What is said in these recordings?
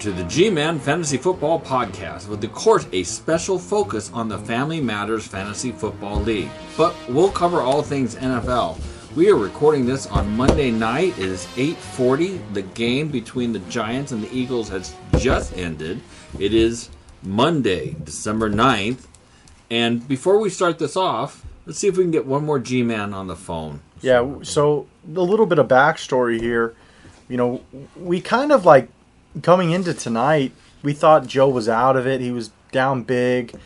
to the G Man Fantasy Football Podcast, with of course a special focus on the Family Matters Fantasy Football League. But we'll cover all things NFL. We are recording this on Monday night. It is 8:40. The game between the Giants and the Eagles has just ended. It is Monday, December 9th. And before we start this off, let's see if we can get one more G-man on the phone. Yeah, so a little bit of backstory here. You know, we kind of like coming into tonight, we thought Joe was out of it. He was down big.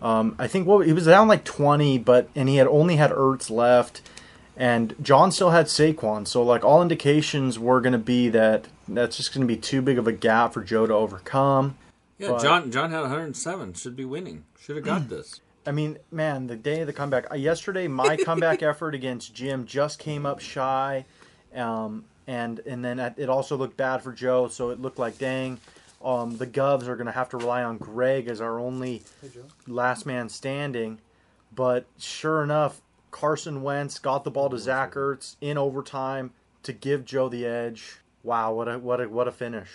Um, I think what he was down like 20, but and he had only had Ertz left and John still had Saquon, so like all indications were going to be that that's just going to be too big of a gap for Joe to overcome. Yeah, but, John John had 107, should be winning, should have got this. I mean, man, the day of the comeback. Uh, yesterday, my comeback effort against Jim just came up shy, um, and and then it also looked bad for Joe. So it looked like, dang, um, the Govs are going to have to rely on Greg as our only hey, last man standing. But sure enough, Carson Wentz got the ball to Zach Ertz in overtime to give Joe the edge. Wow, what a what a what a finish!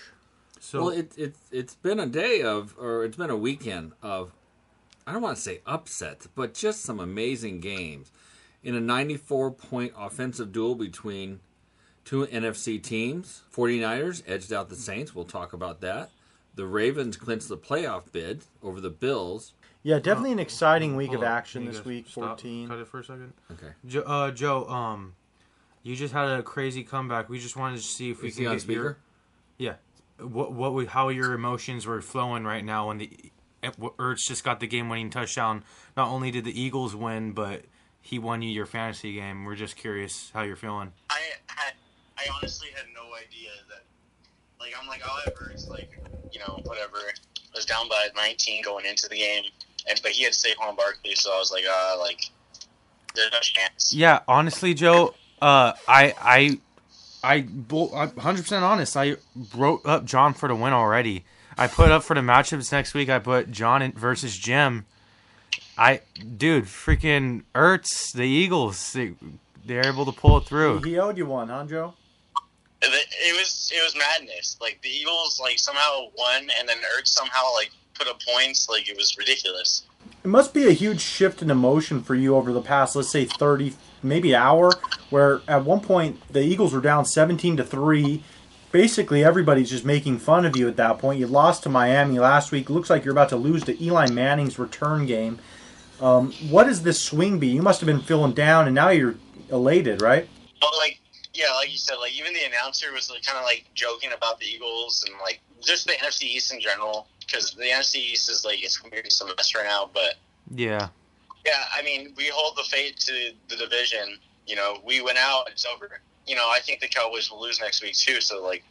So well, it, it it's been a day of, or it's been a weekend of, I don't want to say upsets, but just some amazing games. In a 94 point offensive duel between two NFC teams, 49ers edged out the Saints. We'll talk about that. The Ravens clinched the playoff bid over the Bills. Yeah, definitely an exciting week of action this week. Stop, Fourteen. Cut it for a second. Okay. Joe, uh, Joe, um, you just had a crazy comeback. We just wanted to see if we could get speaker. Your, yeah. What what we, how your emotions were flowing right now when the Ertz just got the game-winning touchdown. Not only did the Eagles win, but he won you your fantasy game. We're just curious how you're feeling. I had, I honestly had no idea that. Like I'm like, oh, Ertz, like you know, whatever. I was down by 19 going into the game and but he had Saquon Barkley, so I was like, uh, like there's no chance. Yeah, honestly, Joe, uh, I I I 100% honest. I wrote up John for the win already. I put up for the matchups next week. I put John versus Jim. I dude, freaking Ertz, the Eagles, they, they're able to pull it through. He owed you one, huh, Joe? It was it was madness. Like the Eagles, like somehow won, and then Ertz somehow like put up points. Like it was ridiculous. It must be a huge shift in emotion for you over the past, let's say, thirty, maybe hour, where at one point the Eagles were down seventeen to three. Basically, everybody's just making fun of you at that point. You lost to Miami last week. Looks like you're about to lose to Eli Manning's return game. Um, what does this swing be? You must have been feeling down, and now you're elated, right? Well, like yeah, like you said, like even the announcer was like, kind of like joking about the Eagles and like just the NFC East in general because the NFC East is like it's weird some mess right now. But yeah, yeah, I mean we hold the fate to the division. You know, we went out, it's over. You know, I think the Cowboys will lose next week too. So like,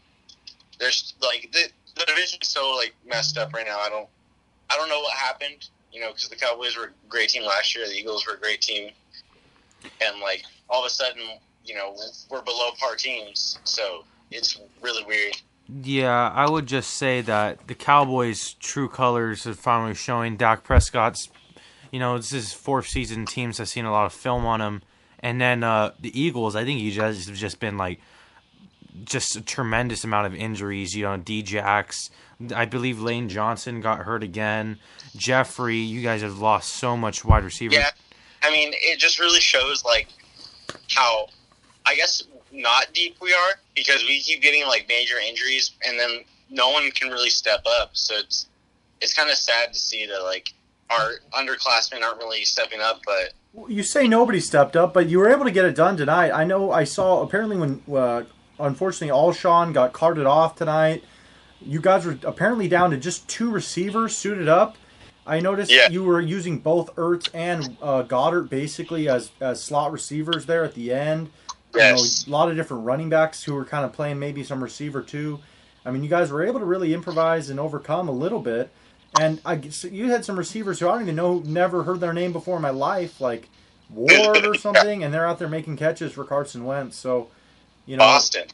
there's like the the division is so like messed up right now. I don't I don't know what happened. You know, because the Cowboys were a great team last year, the Eagles were a great team, and like all of a sudden, you know, we're below par teams. So it's really weird. Yeah, I would just say that the Cowboys' true colors are finally showing. Dak Prescott's, you know, this is fourth season. Teams have seen a lot of film on him, and then uh, the Eagles. I think you guys have just been like, just a tremendous amount of injuries. You know, Djax, I believe Lane Johnson got hurt again. Jeffery, you guys have lost so much wide receiver. Yeah, I mean, it just really shows like how, I guess, not deep we are because we keep getting like major injuries and then no one can really step up. So it's it's kind of sad to see that like our underclassmen aren't really stepping up. But you say nobody stepped up, but you were able to get it done tonight. I know I saw apparently when uh, unfortunately Alshon got carted off tonight. You guys were apparently down to just two receivers suited up. I noticed yeah. you were using both Ertz and uh, Goedert basically as, as slot receivers there at the end. Yes. You know, a lot of different running backs who were kind of playing maybe some receiver too. I mean, you guys were able to really improvise and overcome a little bit. And I, you had some receivers who I don't even know, never heard their name before in my life, like Ward or something, and they're out there making catches for Carson Wentz. So, you know, Boston,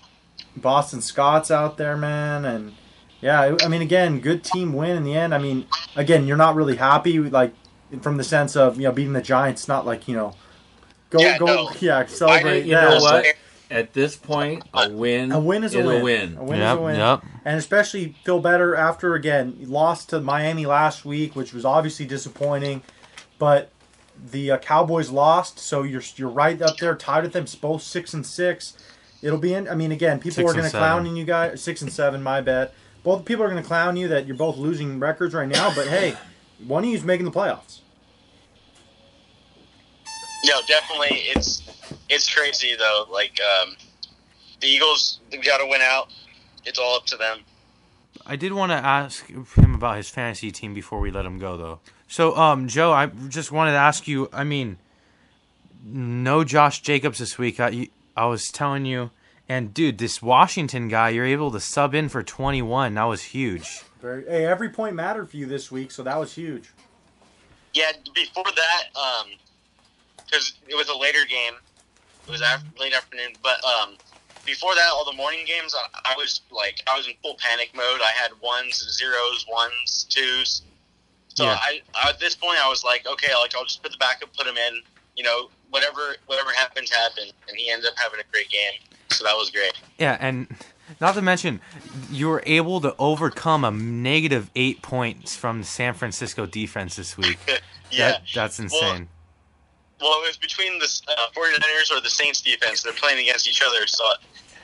Boston Scott's out there, man, and yeah, I mean, again, good team win in the end. I mean, again, you're not really happy, like from the sense of you know beating the Giants. Not like you know Go, yeah, go, no. yeah, celebrate. you know what? At this point, a win, A win is a win. a win. A win Yep, is a win. yep. And especially feel better after again lost to Miami last week, which was obviously disappointing. But the uh, Cowboys lost, so you're you're right up there, tied with them, both six and six. It'll be in. I mean, again, people Six are going to clown seven. you guys. Six and seven, my bet. Both people are going to clown you that you're both losing records right now. But hey, one of you's making the playoffs. No, definitely. It's it's crazy though. Like um, the Eagles, they've got to win out. It's all up to them. I did want to ask him about his fantasy team before we let him go, though. So, um, Joe, I just wanted to ask you. I mean, no Josh Jacobs this week. I, I was telling you, and dude, this Washington guy, you're able to sub in for 21. That was huge. Very, hey, every point mattered for you this week, so that was huge. Yeah, before that, because it was a later game. It was after, late afternoon, but um, before that, all the morning games, I, I was like, I was in full panic mode. I had ones, zeros, ones, twos. So Yeah. I, at this point, I was like, okay, like I'll just put the backup, put him in. You know, whatever whatever happens, happened, and he ended up having a great game. So that was great. Yeah, and not to mention, you were able to overcome a negative eight points from the San Francisco defense this week. yeah. That, that's insane. Well, it was between the uh, 49ers or the Saints defense. They're playing against each other. So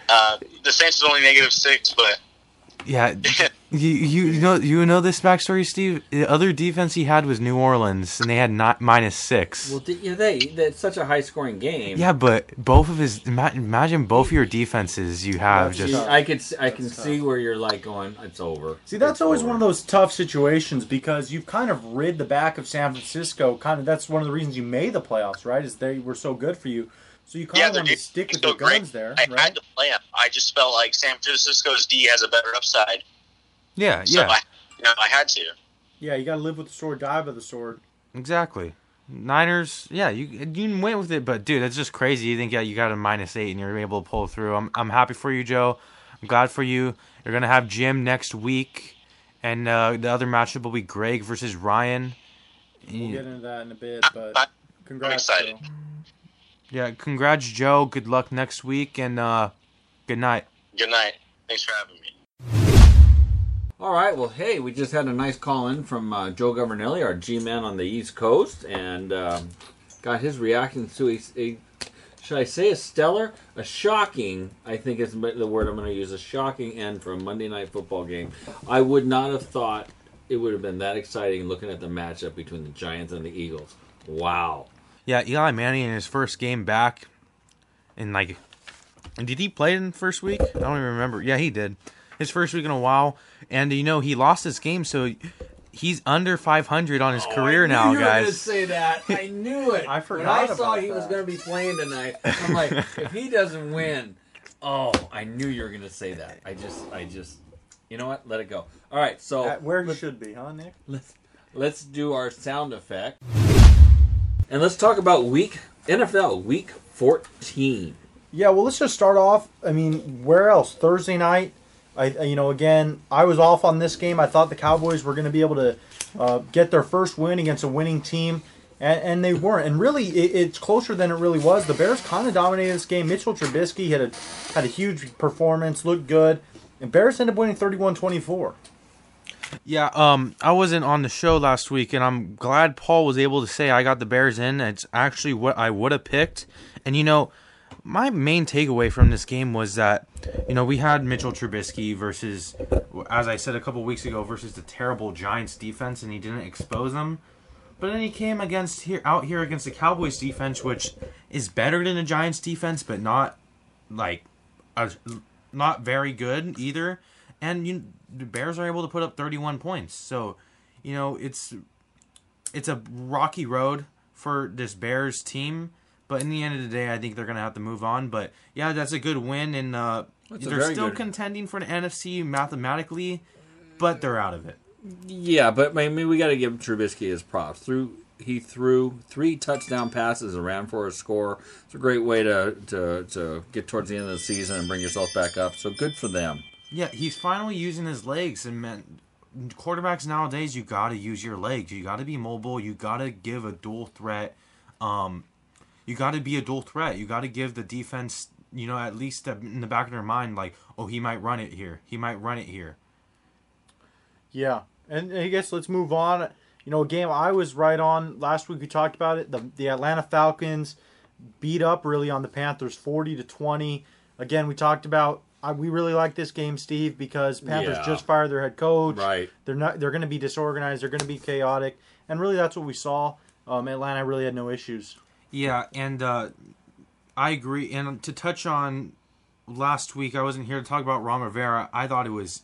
uh, the Saints is only negative six, but Yeah, you, you know you know this backstory, Steve. The other defense he had was New Orleans, and they had not minus six. Well, di- yeah, they that's such a high scoring game. yeah, but both of his imagine both of your defenses you have That's just tough. I could s- I can That's tough. see where you're like going. It's over. See, that's It's always over." one of those tough situations because you've kind of rid the back of San Francisco. Kind of that's one of the reasons you made the playoffs, right? Is they were so good for you, so you kind yeah, of they're wanted to stick with so your great. guns there, I right? had to play them. I just felt like San Francisco's D has a better upside. yeah, So yeah, I, you know, I had to. Yeah, you got to live with the sword, die by the sword. exactly. Niners, yeah, you you went with it, but dude, that's just crazy. You think yeah, you got a minus eight and you're able to pull through. I'm I'm happy for you, Joe. I'm glad for you. You're gonna have Jim next week, and uh, the other matchup will be Greg versus Ryan. We'll get into that in a bit, but congrats. I'm excited. Joe. Yeah, congrats, Joe. Good luck next week, and uh, good night. Good night. Thanks for having me. All right. Well, hey, we just had a nice call in from uh, Joe Governelli, our G-man on the East Coast, and um, got his reaction to a, a, should I say a stellar, a shocking, I think is the word I'm going to use, a shocking end for a Monday night football game. I would not have thought it would have been that exciting looking at the matchup between the Giants and the Eagles. Wow. Yeah, Eli Manning in his first game back, in like, did he play in the first week? I don't even remember. Yeah, he did. His first week in a while, and you know he lost his game, so he's under 500 on his oh, career now, You were gonna guys. say that. I knew it. I When forgot I saw about he was going to be playing tonight, I'm like, if he doesn't win, oh, I knew you were going to say that. I just, I just, you know what? Let it go. All right, so At where he should be, huh, Nick? let's let's do our sound effect, and let's talk about week NFL week 14. Yeah, well, let's just start off. I mean, where else? Thursday night. I, you know, again, I was off on this game. I thought the Cowboys were going to be able to uh, get their first win against a winning team, and, and they weren't. And really, it, it's closer than it really was. The Bears kind of dominated this game. Mitchell Trubisky had a had a huge performance, looked good, and Bears ended up winning 31-24. Yeah, um, I wasn't on the show last week, and I'm glad Paul was able to say I got the Bears in. It's actually what I would have picked. And you know, my main takeaway from this game was that you know we had Mitchell Trubisky versus, as I said a couple weeks ago, versus the terrible Giants defense, and he didn't expose them. But then he came against here out here against the Cowboys defense, which is better than the Giants defense, but not like a, not very good either. And you, the Bears are able to put up 31 points. So, you know, it's it's a rocky road for this Bears team. But in the end of the day, I think they're gonna have to move on. But yeah, that's a good win, and uh, they're still good- contending for an NFC mathematically, but they're out of it. Yeah, but I mean, we got to give Trubisky his props. Through he threw three touchdown passes and ran for a score. It's a great way to to to get towards the end of the season and bring yourself back up. So good for them. Yeah, he's finally using his legs, and man, quarterbacks nowadays you got to use your legs. You got to be mobile. You got to give a dual threat. Um, you got to be a dual threat. You got to give the defense you know, at least in the back of their mind, like, oh, he might run it here. He might run it here. Yeah, and I guess let's move on. You know, a game I was right on last week. We talked about it. The the Atlanta Falcons beat up really on the Panthers, forty to twenty. Again, we talked about. I, we really like this game, Steve, because Panthers Yeah. just fired their head coach. Right. They're not. They're going to be disorganized. They're going to be chaotic, and really, that's what we saw. Um, Atlanta really had no issues. Yeah, and uh, I agree. And to touch on last week, I wasn't here to talk about Ron Rivera. I thought it was,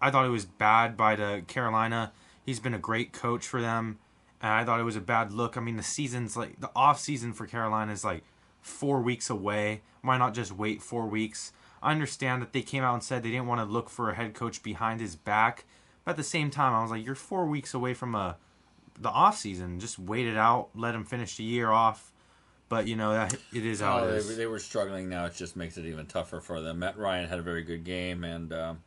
I thought it was bad by the Carolina. He's been a great coach for them, and I thought it was a bad look. I mean, the season's like the off season for Carolina is like four weeks away. Why not just wait four weeks? I understand that they came out and said they didn't want to look for a head coach behind his back, but at the same time, I was like, you're four weeks away from a the off season. Just wait it out, let him finish the year off. But you know that it is how Oh, it they, they were struggling now. It just makes it even tougher for them. Matt Ryan had a very good game, and um,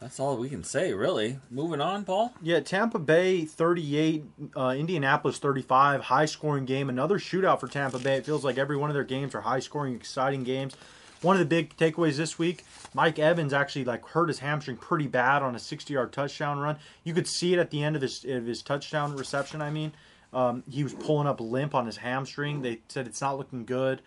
that's all we can say, really. Moving on, Paul. Yeah, Tampa Bay 38, uh, Indianapolis 35, high scoring game. Another shootout for Tampa Bay. It feels like every one of their games are high scoring, exciting games. One of the big takeaways this week, Mike Evans actually like hurt his hamstring pretty bad on a 60 yard touchdown run. You could see it at the end of his of his touchdown reception. I mean, um, he was pulling up limp on his hamstring. They said it's not looking good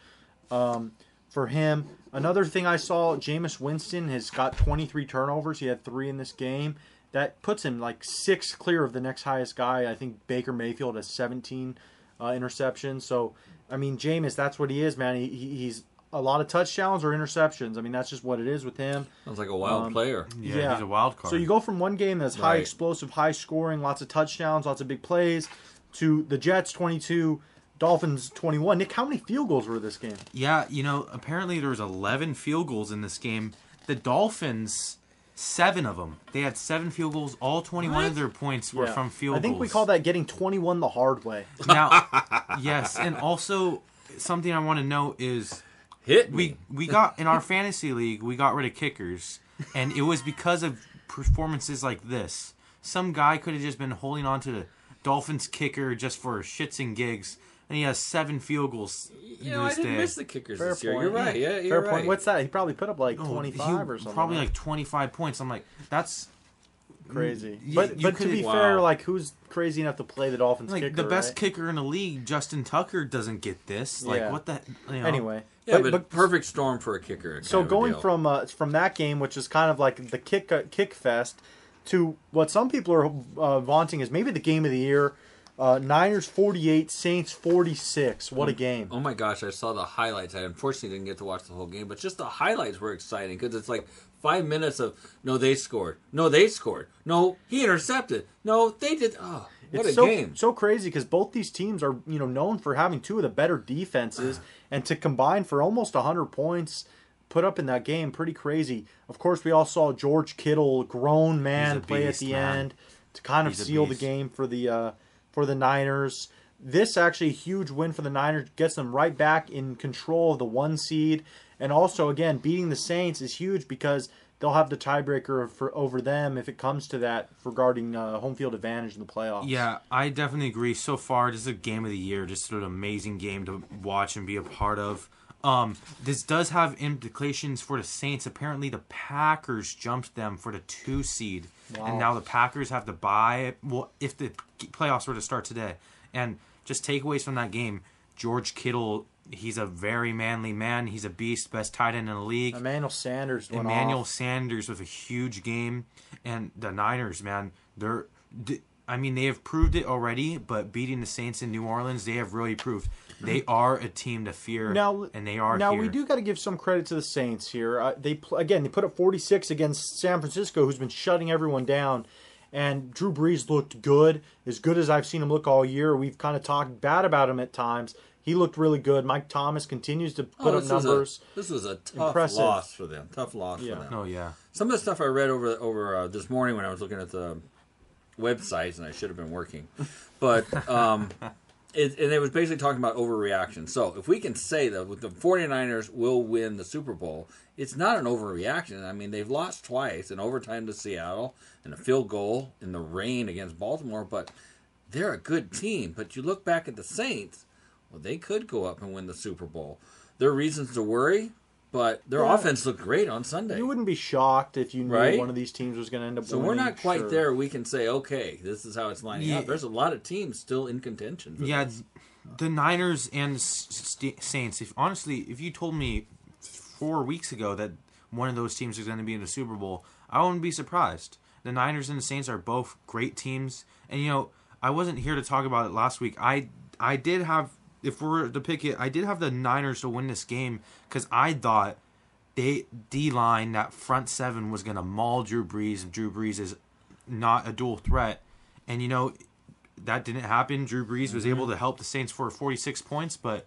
um, for him. Another thing I saw, Jameis Winston has got 23 turnovers. He had three in this game. That puts him like six clear of the next highest guy. I think Baker Mayfield has 17 uh, interceptions. So, I mean, Jameis, that's what he is, man. He, he's a lot of touchdowns or interceptions. I mean, that's just what it is with him. Sounds like a wild Um, player. yeah, he's a wild card. So you go from one game that's high Right. explosive, high scoring, lots of touchdowns, lots of big plays, to the Jets 22, Dolphins 21. Nick, how many field goals were this game? yeah, you know, apparently there was 11 field goals in this game. The Dolphins, seven of them. They had seven field goals. All 21 of their points were Yeah. from field I think goals. we call that getting 21 the hard way. now. yes, and also something I want to note is Hit me. we we got in our fantasy league we got rid of kickers and it was because of performances like this some guy could have just been holding on to the dolphins kicker just for shits and gigs and he has seven field goals you know, I didn't day. miss the kickers Fair this year. point. You're right. Yeah, you're Fair right. point. What's that? He probably put up like Oh, 25 he- or something. probably like 25 points i'm like that's crazy. you- but you but to be Wow. fair, like who's crazy enough to play the Dolphins like kicker? the best right? kicker in the league justin tucker doesn't get this like Yeah. what the you know? Anyway, yeah, but, perfect storm for a kicker. So going from uh, from that game, which is kind of like the kick uh, kick fest, to what some people are uh, vaunting is maybe the game of the year. Uh, Niners forty eight, Saints forty six. What a game! Oh my gosh, I saw the highlights. I unfortunately didn't get to watch the whole game, but just the highlights were exciting because it's like five minutes of no, they scored, no, they scored, no, he intercepted, no, they did. Oh, what it's a so game! so crazy because both these teams are you know known for having two of the better defenses, and to combine for almost hundred points put up in that game, pretty crazy. Of course, we all saw George Kittle, grown man, play at the man. end to kind of He's seal the game for the uh, for the Niners. This actually a huge win for the Niners gets them right back in control of the one seed, and also again beating the Saints is huge because they'll have the tiebreaker for over them if it comes to that regarding uh, home field advantage in the playoffs. Yeah, I definitely agree. So far, this is a game of the year. Just an amazing game to watch and be a part of. Um, this does have implications for the Saints. Apparently, the Packers jumped them for the two seed, Wow. and now the Packers have to buy. Well, if the playoffs were to start today, and just takeaways from that game: George Kittle, he's a very manly man. He's a beast, best tight end in the league. Emmanuel Sanders Emmanuel off. Sanders with a huge game, and the Niners, man, they're. I mean, they have proved it already, but beating the Saints in New Orleans, they have really proved they are a team to fear. Now, and they are now here. we do got to give some credit to the Saints here. Uh, they again they put up 46 against San Francisco, who's been shutting everyone down. And Drew Brees looked good, as good as I've seen him look all year. We've kind of talked bad about him at times. He looked really good. Mike Thomas continues to put Oh, up this was a- numbers. this was a tough Impressive. loss for them. Tough loss Yeah. for them. Oh yeah, Some of the stuff I read over over uh, this morning when I was looking at the websites, and I should have been working, but um, it, and it was basically talking about overreaction. So if we can say that with the 49ers will win the Super Bowl, it's not an overreaction. I mean, they've lost twice in overtime to Seattle and a field goal in the rain against Baltimore, but they're a good team. But you look back at the Saints, well, they could go up and win the Super Bowl. there are reasons to worry, but their Yeah. offense looked great on Sunday. You wouldn't be shocked if you knew Right? one of these teams was going to end up. so we're not quite sure. there. We can say, okay, this is how it's lining Yeah. up. There's a lot of teams still in contention. For Yeah, this. the Niners and S- Saints. If honestly, if you told me four weeks ago that one of those teams was going to be in the Super Bowl, I wouldn't be surprised. The Niners and the Saints are both great teams, and you know I wasn't here to talk about it last week. I I did have, if we're to pick it, I did have the Niners to win this game because I thought they D line that front seven was going to maul Drew Brees. If Drew Brees is not a dual threat, and you know that didn't happen. Drew Brees was able mm-hmm. to help the Saints for 46 points, but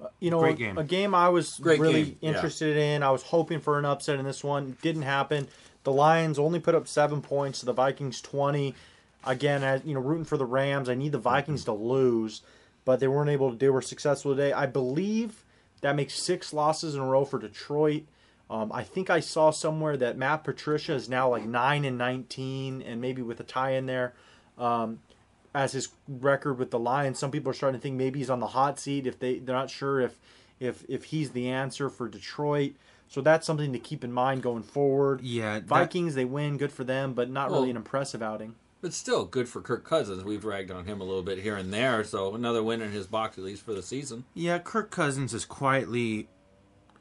uh, You know, Great a- game. a game I was Great really game, yeah. interested in. I was hoping for an upset in this one. Didn't happen. The Lions only put up seven points. To the Vikings twenty. Again, as you know, rooting for the Rams. I need the Vikings mm-hmm. to lose, but they weren't able to. They were successful today. I believe that makes six losses in a row for Detroit. Um, I think I saw somewhere that Matt Patricia is now like nine and nineteen, and maybe with a tie in there. Um, as his record with the Lions. Some people are starting to think maybe he's on the hot seat if they they're not sure if if if he's the answer for Detroit. So that's something to keep in mind going forward. yeah, that- Vikings they win, good for them, but not Well- really an impressive outing. But still, good for Kirk Cousins. We've ragged on him a little bit here and there, so another win in his box at least for the season. yeah, Kirk Cousins is quietly,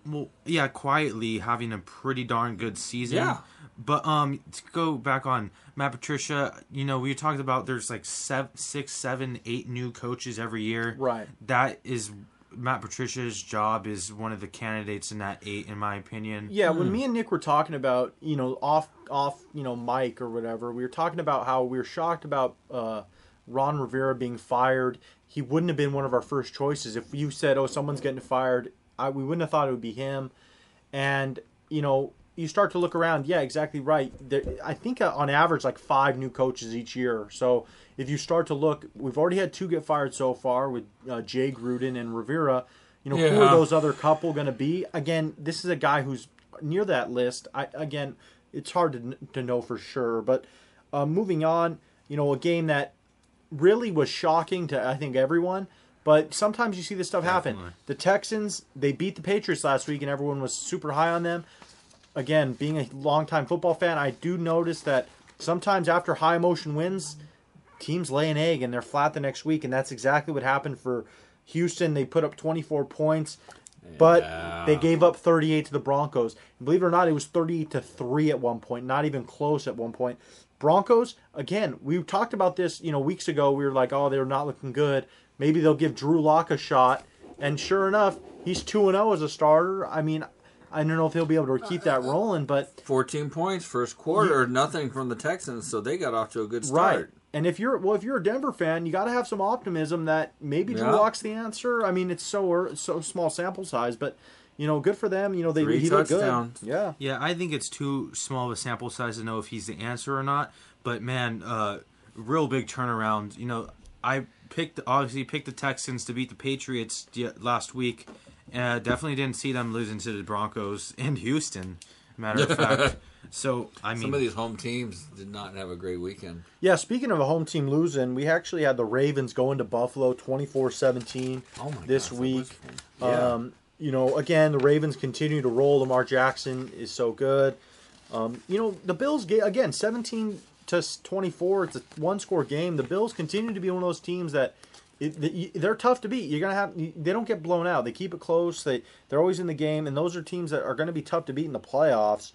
well, yeah, quietly having a pretty darn good season. Yeah. But um, to go back on Matt Patricia, you know, we talked about there's like seven, six, seven, eight new coaches every year. Right. That is Matt Patricia's job is one of the candidates in that eight, in my opinion. Yeah, when me and Nick were talking about, you know, off off, you know, Mike or whatever, we were talking about how we were shocked about uh, Ron Rivera being fired. He wouldn't have been one of our first choices if you said, "Oh, someone's getting fired." I, we wouldn't have thought it would be him. And you know, you start to look around. Yeah, exactly right. There, I think uh, on average, like five new coaches each year. So if you start to look, we've already had two get fired so far with uh, Jay Gruden and Rivera. You know, who are those other couple going to be? Again, this is a guy who's near that list. I again, it's hard to to know for sure. But uh, moving on, you know, a game that really was shocking to I think everyone. But sometimes you see this stuff happen. Definitely. The Texans they beat the Patriots last week, and everyone was super high on them. Again, being a longtime football fan, I do notice that sometimes after high emotion wins, teams lay an egg and they're flat the next week, and that's exactly what happened for Houston. They put up 24 points, but Yeah. they gave up 38 to the Broncos. And believe it or not, it was 38 to three at one point, not even close at one point. Broncos, again, we talked about this, you know, weeks ago. We were like, oh, they're not looking good. Maybe they'll give Drew Lock a shot. And sure enough, he's 2 0 as a starter. I mean, I don't know if he'll be able to keep that rolling, but 14 points first quarter, nothing from the Texans, so they got off to a good start. Right. And if you're well, if you're a Denver fan, you got to have some optimism that maybe Drew Yeah. Lock's the answer. I mean, it's so so small sample size, but you know, good for them. You know, they Three he looked good. touchdowns. Yeah. Yeah, I think it's too small of a sample size to know if he's the answer or not. But man, uh, real big turnaround. You know, I picked obviously picked the Texans to beat the Patriots last week. Uh, definitely didn't see them losing to the Broncos and Houston. Matter of fact. So I mean, Some of these home teams did not have a great weekend. Yeah. Speaking of a home team losing, we actually had the Ravens going to Buffalo 24-17 Oh this gosh, week. Yeah. Um, you know, again, the Ravens continue to roll. Lamar Jackson is so good. Um, you know, the Bills ga- again, seventeen to twenty four. It's a one score game. The Bills continue to be one of those teams that they're tough to beat. You're gonna have they don't get blown out. They keep it close. They they're always in the game, and those are teams that are going to be tough to beat in the playoffs.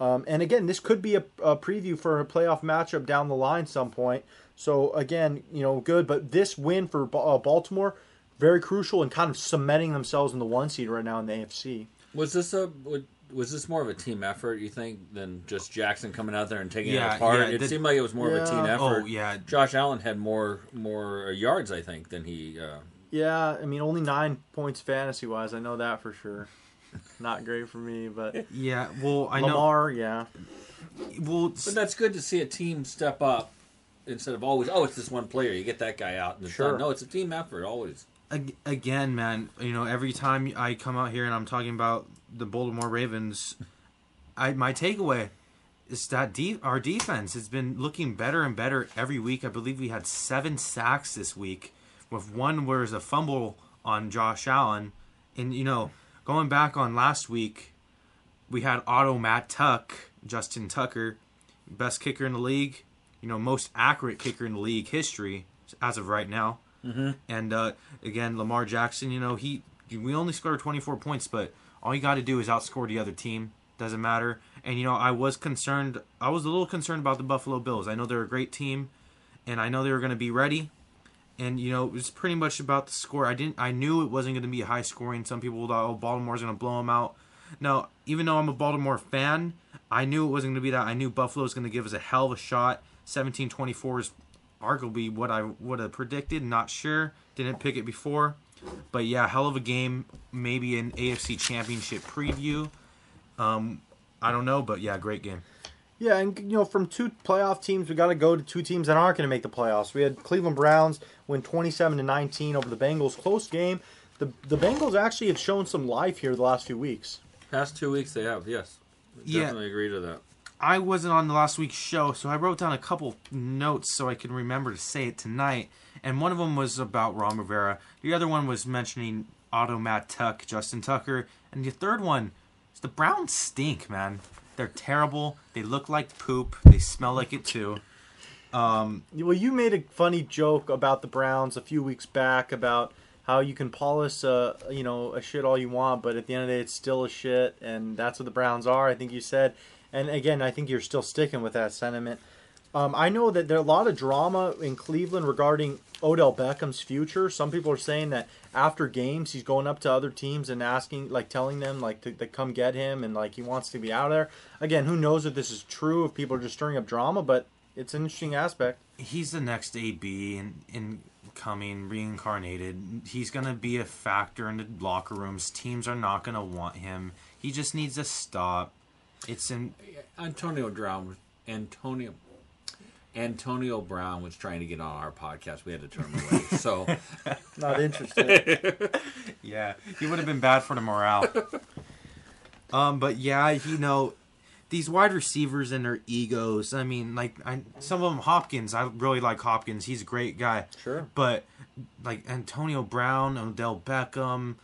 Um, and again, this could be a, a preview for a playoff matchup down the line some point. So again, you know, good. But this win for uh, Baltimore, very crucial and kind of cementing themselves in the one seed right now in the AFC. Was this a was this more of a team effort, you think, than just Jackson coming out there and taking Yeah, it apart? yeah, it the- seemed like it was more of a team effort. oh yeah, Josh Allen had more more yards, I think, than he. Uh, Yeah, I mean, only nine points fantasy wise. I know that for sure. Not great for me, but yeah. Well, I know. Lamar, yeah. Well, but that's good to see a team step up instead of always. Oh, it's this one player. You get that guy out, and it's Sure. done. No, it's a team effort always. again, man, you know, every time I come out here and I'm talking about the Baltimore Ravens, I my takeaway is that de- our defense has been looking better and better every week. I believe we had seven sacks this week, with one where was a fumble on Josh Allen, And you know, going back on last week, we had Otto Matt Tuck, Justin Tucker, best kicker in the league. You know, most accurate kicker in the league history as of right now. Mm-hmm. And uh, again, Lamar Jackson. You know, he we only scored 24 points, but all you got to do is outscore the other team. Doesn't matter. And you know, I was concerned. I was a little concerned about the Buffalo Bills. I know they're a great team, and I know they were going to be ready. And you know, it was pretty much about the score. I didn't. I knew it wasn't going to be high scoring. Some people thought, "Oh, Baltimore's going to blow them out." No, even though I'm a Baltimore fan, I knew it wasn't going to be that. I knew Buffalo was going to give us a hell of a shot. 17-24 is arguably what I would have predicted. Not sure. Didn't pick it before. But yeah, hell of a game. Maybe an AFC Championship preview. Um, I don't know, but yeah, great game. Yeah, and you know, from two playoff teams, we got to go to two teams that aren't going to make the playoffs. We had Cleveland Browns win 27 to 19 over the Bengals. Close game. The the Bengals actually have shown some life here the last few weeks. Past two weeks they have, yes. Yeah. Definitely agree to that. I wasn't on the last week's show, so I wrote down a couple notes so I can remember to say it tonight. And one of them was about Ron Rivera. The other one was mentioning Otto Matt Tuck, Justin Tucker, and the third one is the Browns stink, man. They're terrible. They look like poop. They smell like it too. Um, Well, you made a funny joke about the Browns a few weeks back about how you can polish, uh, you know, a shit all you want, but at the end of the day, it's still a shit, and that's what the Browns are. I think you said, and again, I think you're still sticking with that sentiment. Um, I know that there are a lot of drama in Cleveland regarding Odell Beckham's future. Some people are saying that after games, he's going up to other teams and asking, like, telling them, like, to, to come get him, and like he wants to be out of there. Again, who knows if this is true? If people are just stirring up drama, but it's an interesting aspect. he's the next AB in, in coming reincarnated. He's gonna be a factor in the locker rooms. Teams are not gonna want him. He just needs to stop. It's in Antonio Brown Antonio Antonio Brown was trying to get on our podcast. We had to turn him away. So Not interested. yeah, he would have been bad for the morale. um, but yeah, you know, these wide receivers and their egos. I mean, like I, some of them, Hopkins. I really like Hopkins. He's a great guy. Sure. But like Antonio Brown, Odell Beckham.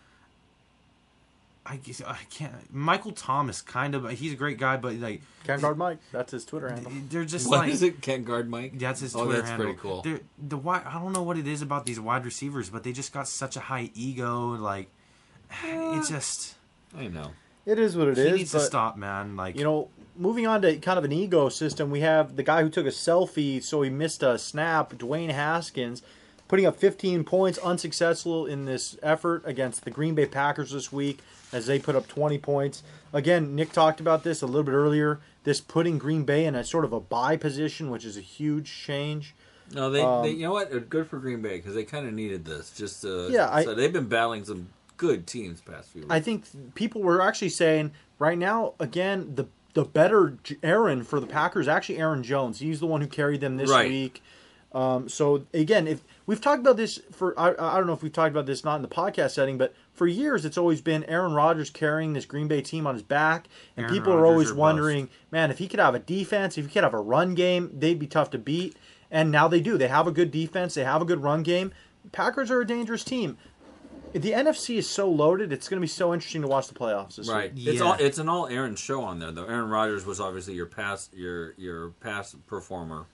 I guess I can't. Michael Thomas, kind of. He's a great guy, but like Can't guard Mike. That's his Twitter handle. they're just what like is it? Can't guard Mike. that's his Oh, Twitter that's handle. pretty cool. They're, the wide, I don't know what it is about these wide receivers, but they just got such a high ego. Like it just I know. It is what it is. he needs to stop, man. Like You know, moving on to kind of an ego system, we have the guy who took a selfie, so he missed a snap, Dwayne Haskins, putting up 15 points, unsuccessful in this effort against the Green Bay Packers this week as they put up 20 points. Again, Nick talked about this a little bit earlier. This putting Green Bay in a sort of a buy position, which is a huge change. No, they, Um, they you know what? Good for Green Bay because they kind of needed this. Just uh, Yeah, I- so they've been battling some good teams past few weeks. I think people were actually saying right now, again, the the better Aaron for the Packers actually Aaron Jones. He's the one who carried them this Right. week. Um, so again, if we've talked about this for I, I don't know if we've talked about this not in the podcast setting, but for years it's always been Aaron Rodgers carrying this Green Bay team on his back, and Aaron people are Rodgers always or bust. wondering, man, if he could have a defense, if he could have a run game, they'd be tough to beat. And now they do. They have a good defense. They have a good run game. Packers are a dangerous team the NFC is so loaded. It's going to be so interesting to watch the playoffs this Right. week. It's all it's an all Aaron show on there though. Aaron Rodgers was obviously your pass your your pass performer,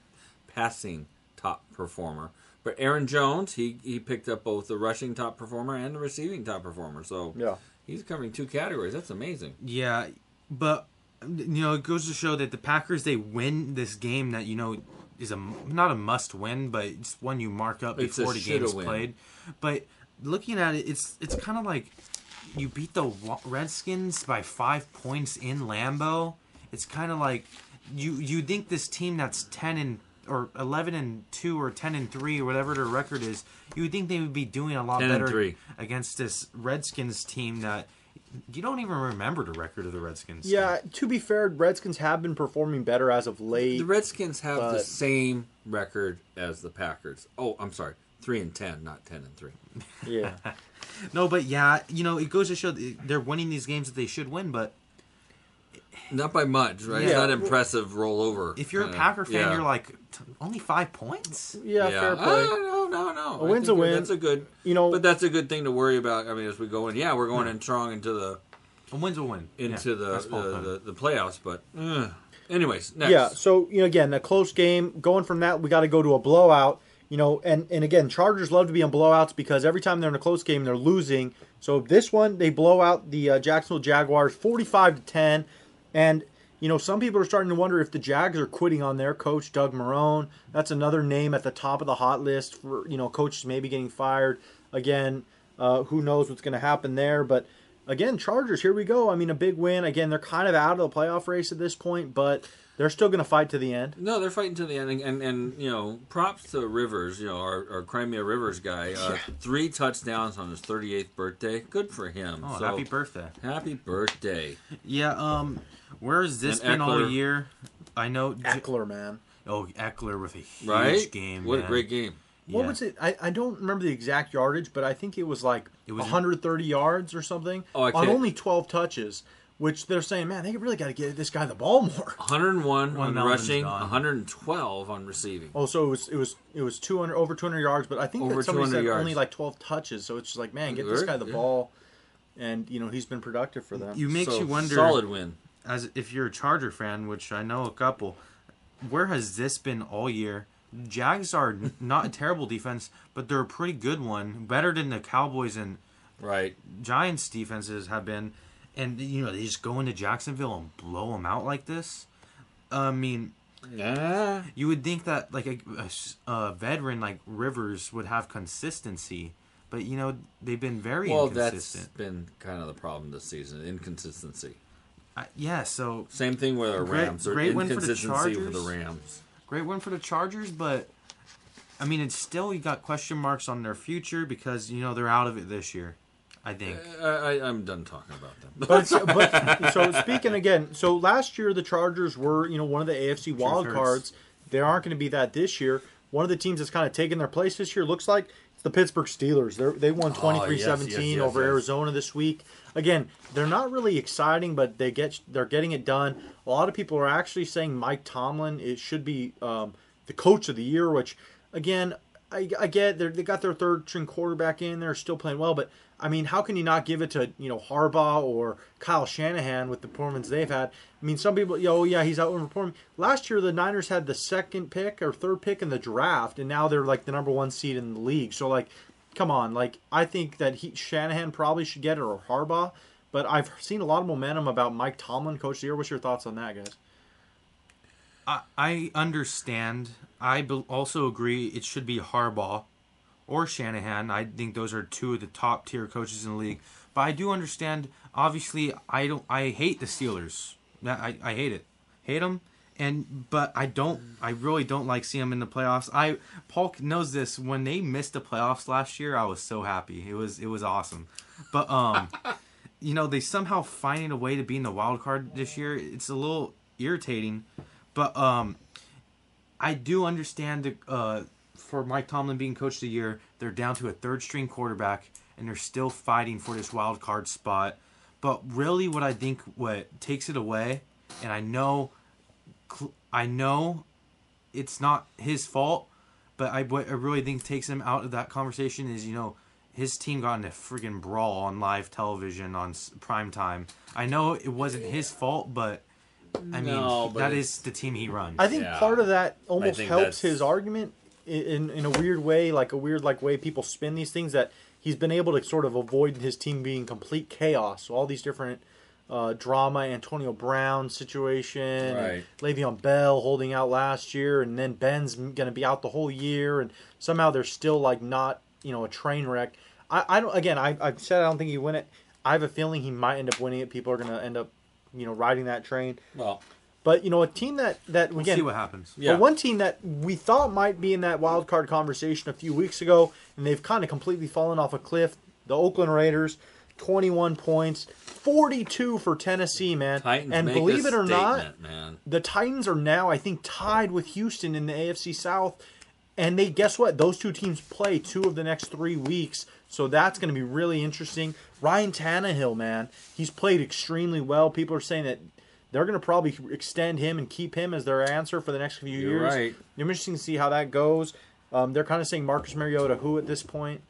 passing top performer. But Aaron Jones, he he picked up both the rushing top performer and the receiving top performer. So Yeah. he's covering two categories. That's amazing. Yeah, but you know, it goes to show that the Packers they win this game that you know is a not a must win, but it's one you mark up It's before the shoulda game's win. played. But looking at it, it's it's kind of like you beat the Redskins by five points in Lambeau. It's kind of like you you think this team that's ten and or eleven and two or ten and three or whatever their record is, you would think they would be doing a lot better three. against this Redskins team that you don't even remember the record of the Redskins. Yeah, to be fair, Redskins have been performing better as of late. The Redskins have the same record as the Packers. Oh, I'm sorry. 3 and 10, not 10 and 3. yeah. No, but yeah, you know, it goes to show they're winning these games that they should win. But Not by much, right? It's not impressive rollover. if you're a kinda- Packer fan, yeah. you're like, "T- only five points? Yeah, yeah. fair play. don't no, no. A I win's a win. That's a good, You know, but that's a good thing to worry about. I mean, as we go in, yeah, we're going in strong into the A win's a win. into Yeah, the, that's the, the the playoffs. But uh, anyways, next. Yeah, so you know, again, a close game. Going from that, we got to go to a blowout. You know, and and again, Chargers love to be in blowouts because every time they're in a close game, they're losing. So this one, they blow out the uh, Jacksonville Jaguars, forty-five to ten, and you know, some people are starting to wonder if the Jags are quitting on their coach, Doug Marrone. That's another name at the top of the hot list for you know, coaches maybe getting fired again. Uh, who knows what's going to happen there, but. Again, Chargers, here we go. I mean, a big win. Again, they're kind of out of the playoff race at this point, but they're still going to fight to the end. No, they're fighting to the end, and and, and you know, props to Rivers, you know, our, our Crimea Rivers guy, uh, three touchdowns on his 38th birthday. Good for him. Oh, So, happy birthday. happy birthday! Yeah, um, where has this And been all year? I know. J- Ekeler, man. oh, Ekeler with a huge Right? game. What a great game! What Yeah. was it? I, I don't remember the exact yardage, but I think it was like It was- 130 yards or something Oh, I on can't- only 12 touches. Which they're saying, man, they really got to get this guy the ball more. 101 One on rushing, gone. 112 on receiving. Oh, so it was it was it was 200 over 200 yards, but I think Over that somebody 200 said yards. only like 12 touches. So it's just like, man, get this guy the yeah. ball, and you know he's been productive for them. You makes So, you wonder. Solid win. As if you're a Charger fan, which I know a couple, where has this been all year? Jags are not a terrible defense, but they're a pretty good one, better than the Cowboys and Right. Giants defenses have been. And you know they just go into Jacksonville and blow them out like this. I mean, Yeah. you would think that like a veteran like Rivers would have consistency, but you know they've been very Well, that's been kind of the problem this season inconsistency. I- yeah, so Same thing with our Great- Rams. Or great win for the inconsistency with the Rams. great win for the Chargers, but I mean, it's still you got question marks on their future because you know they're out of it this year. I think. Uh, I, I, I'm done talking about them. But, but so speaking again, so last year the Chargers were you know one of the AFC wild hurts. cards. They aren't going to be that this year. One of the teams that's kind of taken their place this year looks like it's the Pittsburgh Steelers. They're, they won 23-17 Oh, yes, yes, yes, over yes. Arizona this week. Again, they're not really exciting, but they get they're getting it done. A lot of people are actually saying Mike Tomlin it should be um, the coach of the year, which again I, I get they're- got their third string quarterback in. They're still playing well, but I mean, how can you not give it to you know Harbaugh or Kyle Shanahan with the performance they've had? I mean, some people, oh yeah, he's outperforming. Last year, the Niners had the second pick or third pick in the draft, and now they're like the number one seed in the league. So like, come on, like I think that he Shanahan probably should get it or Harbaugh. But I've seen a lot of momentum about Mike Tomlin, coach the year. What's your thoughts on that, guys? I, I understand. I also agree it should be Harbaugh or Shanahan. I think those are two of the top tier coaches in the league. But I do understand. Obviously, I don't. I hate the Steelers. I, I hate it. Hate them. And but I don't. I really don't like seeing them in the playoffs. I Paul knows this. When they missed the playoffs last year, I was so happy. It was it was awesome. But um, you know they somehow finding a way to be in the wild card this year. It's a little irritating. But um, I do understand the, uh, for Mike Tomlin being coach of the year, they're down to a third string quarterback and they're still fighting for this wild card spot. But really, what I think what takes it away, and I know, I know, it's not his fault, but I what I really think takes him out of that conversation is you know his team got in a friggin' brawl on live television on s- prime time. I know it wasn't his fault, but. I mean, No, but that it's- is the team he runs. I think Yeah. part of that almost helps that's- his argument in in a weird way, like a weird like way people spin these things that he's been able to sort of avoid his team being complete chaos. So all these different uh, drama, Antonio Brown situation, and Right. Le'Veon Bell holding out last year, and then Ben's going to be out the whole year, and somehow they're still like not you know a train wreck. I, I don't again I I've said I don't think he win it. I have a feeling he might end up winning it. People are going to end up you know riding that train. Well, But you know, a team that that we'll again, see what happens. Yeah. but one team that we thought might be in that wild card conversation a few weeks ago, and they've kind of completely fallen off a cliff. The Oakland Raiders, twenty-one points, forty-two for Tennessee, man. Titans and believe it or not, man. the Titans are now, I think, tied with Houston in the AFC South. And they guess what? Those two teams play two of the next three weeks, so that's going to be really interesting. Ryan Tannehill, man, he's played extremely well. People are saying that they're going to probably extend him and keep him as their answer for the next few You're years. right. It'll interesting to see how that goes. Um, they're kind of saying Marcus Mariota who at this point.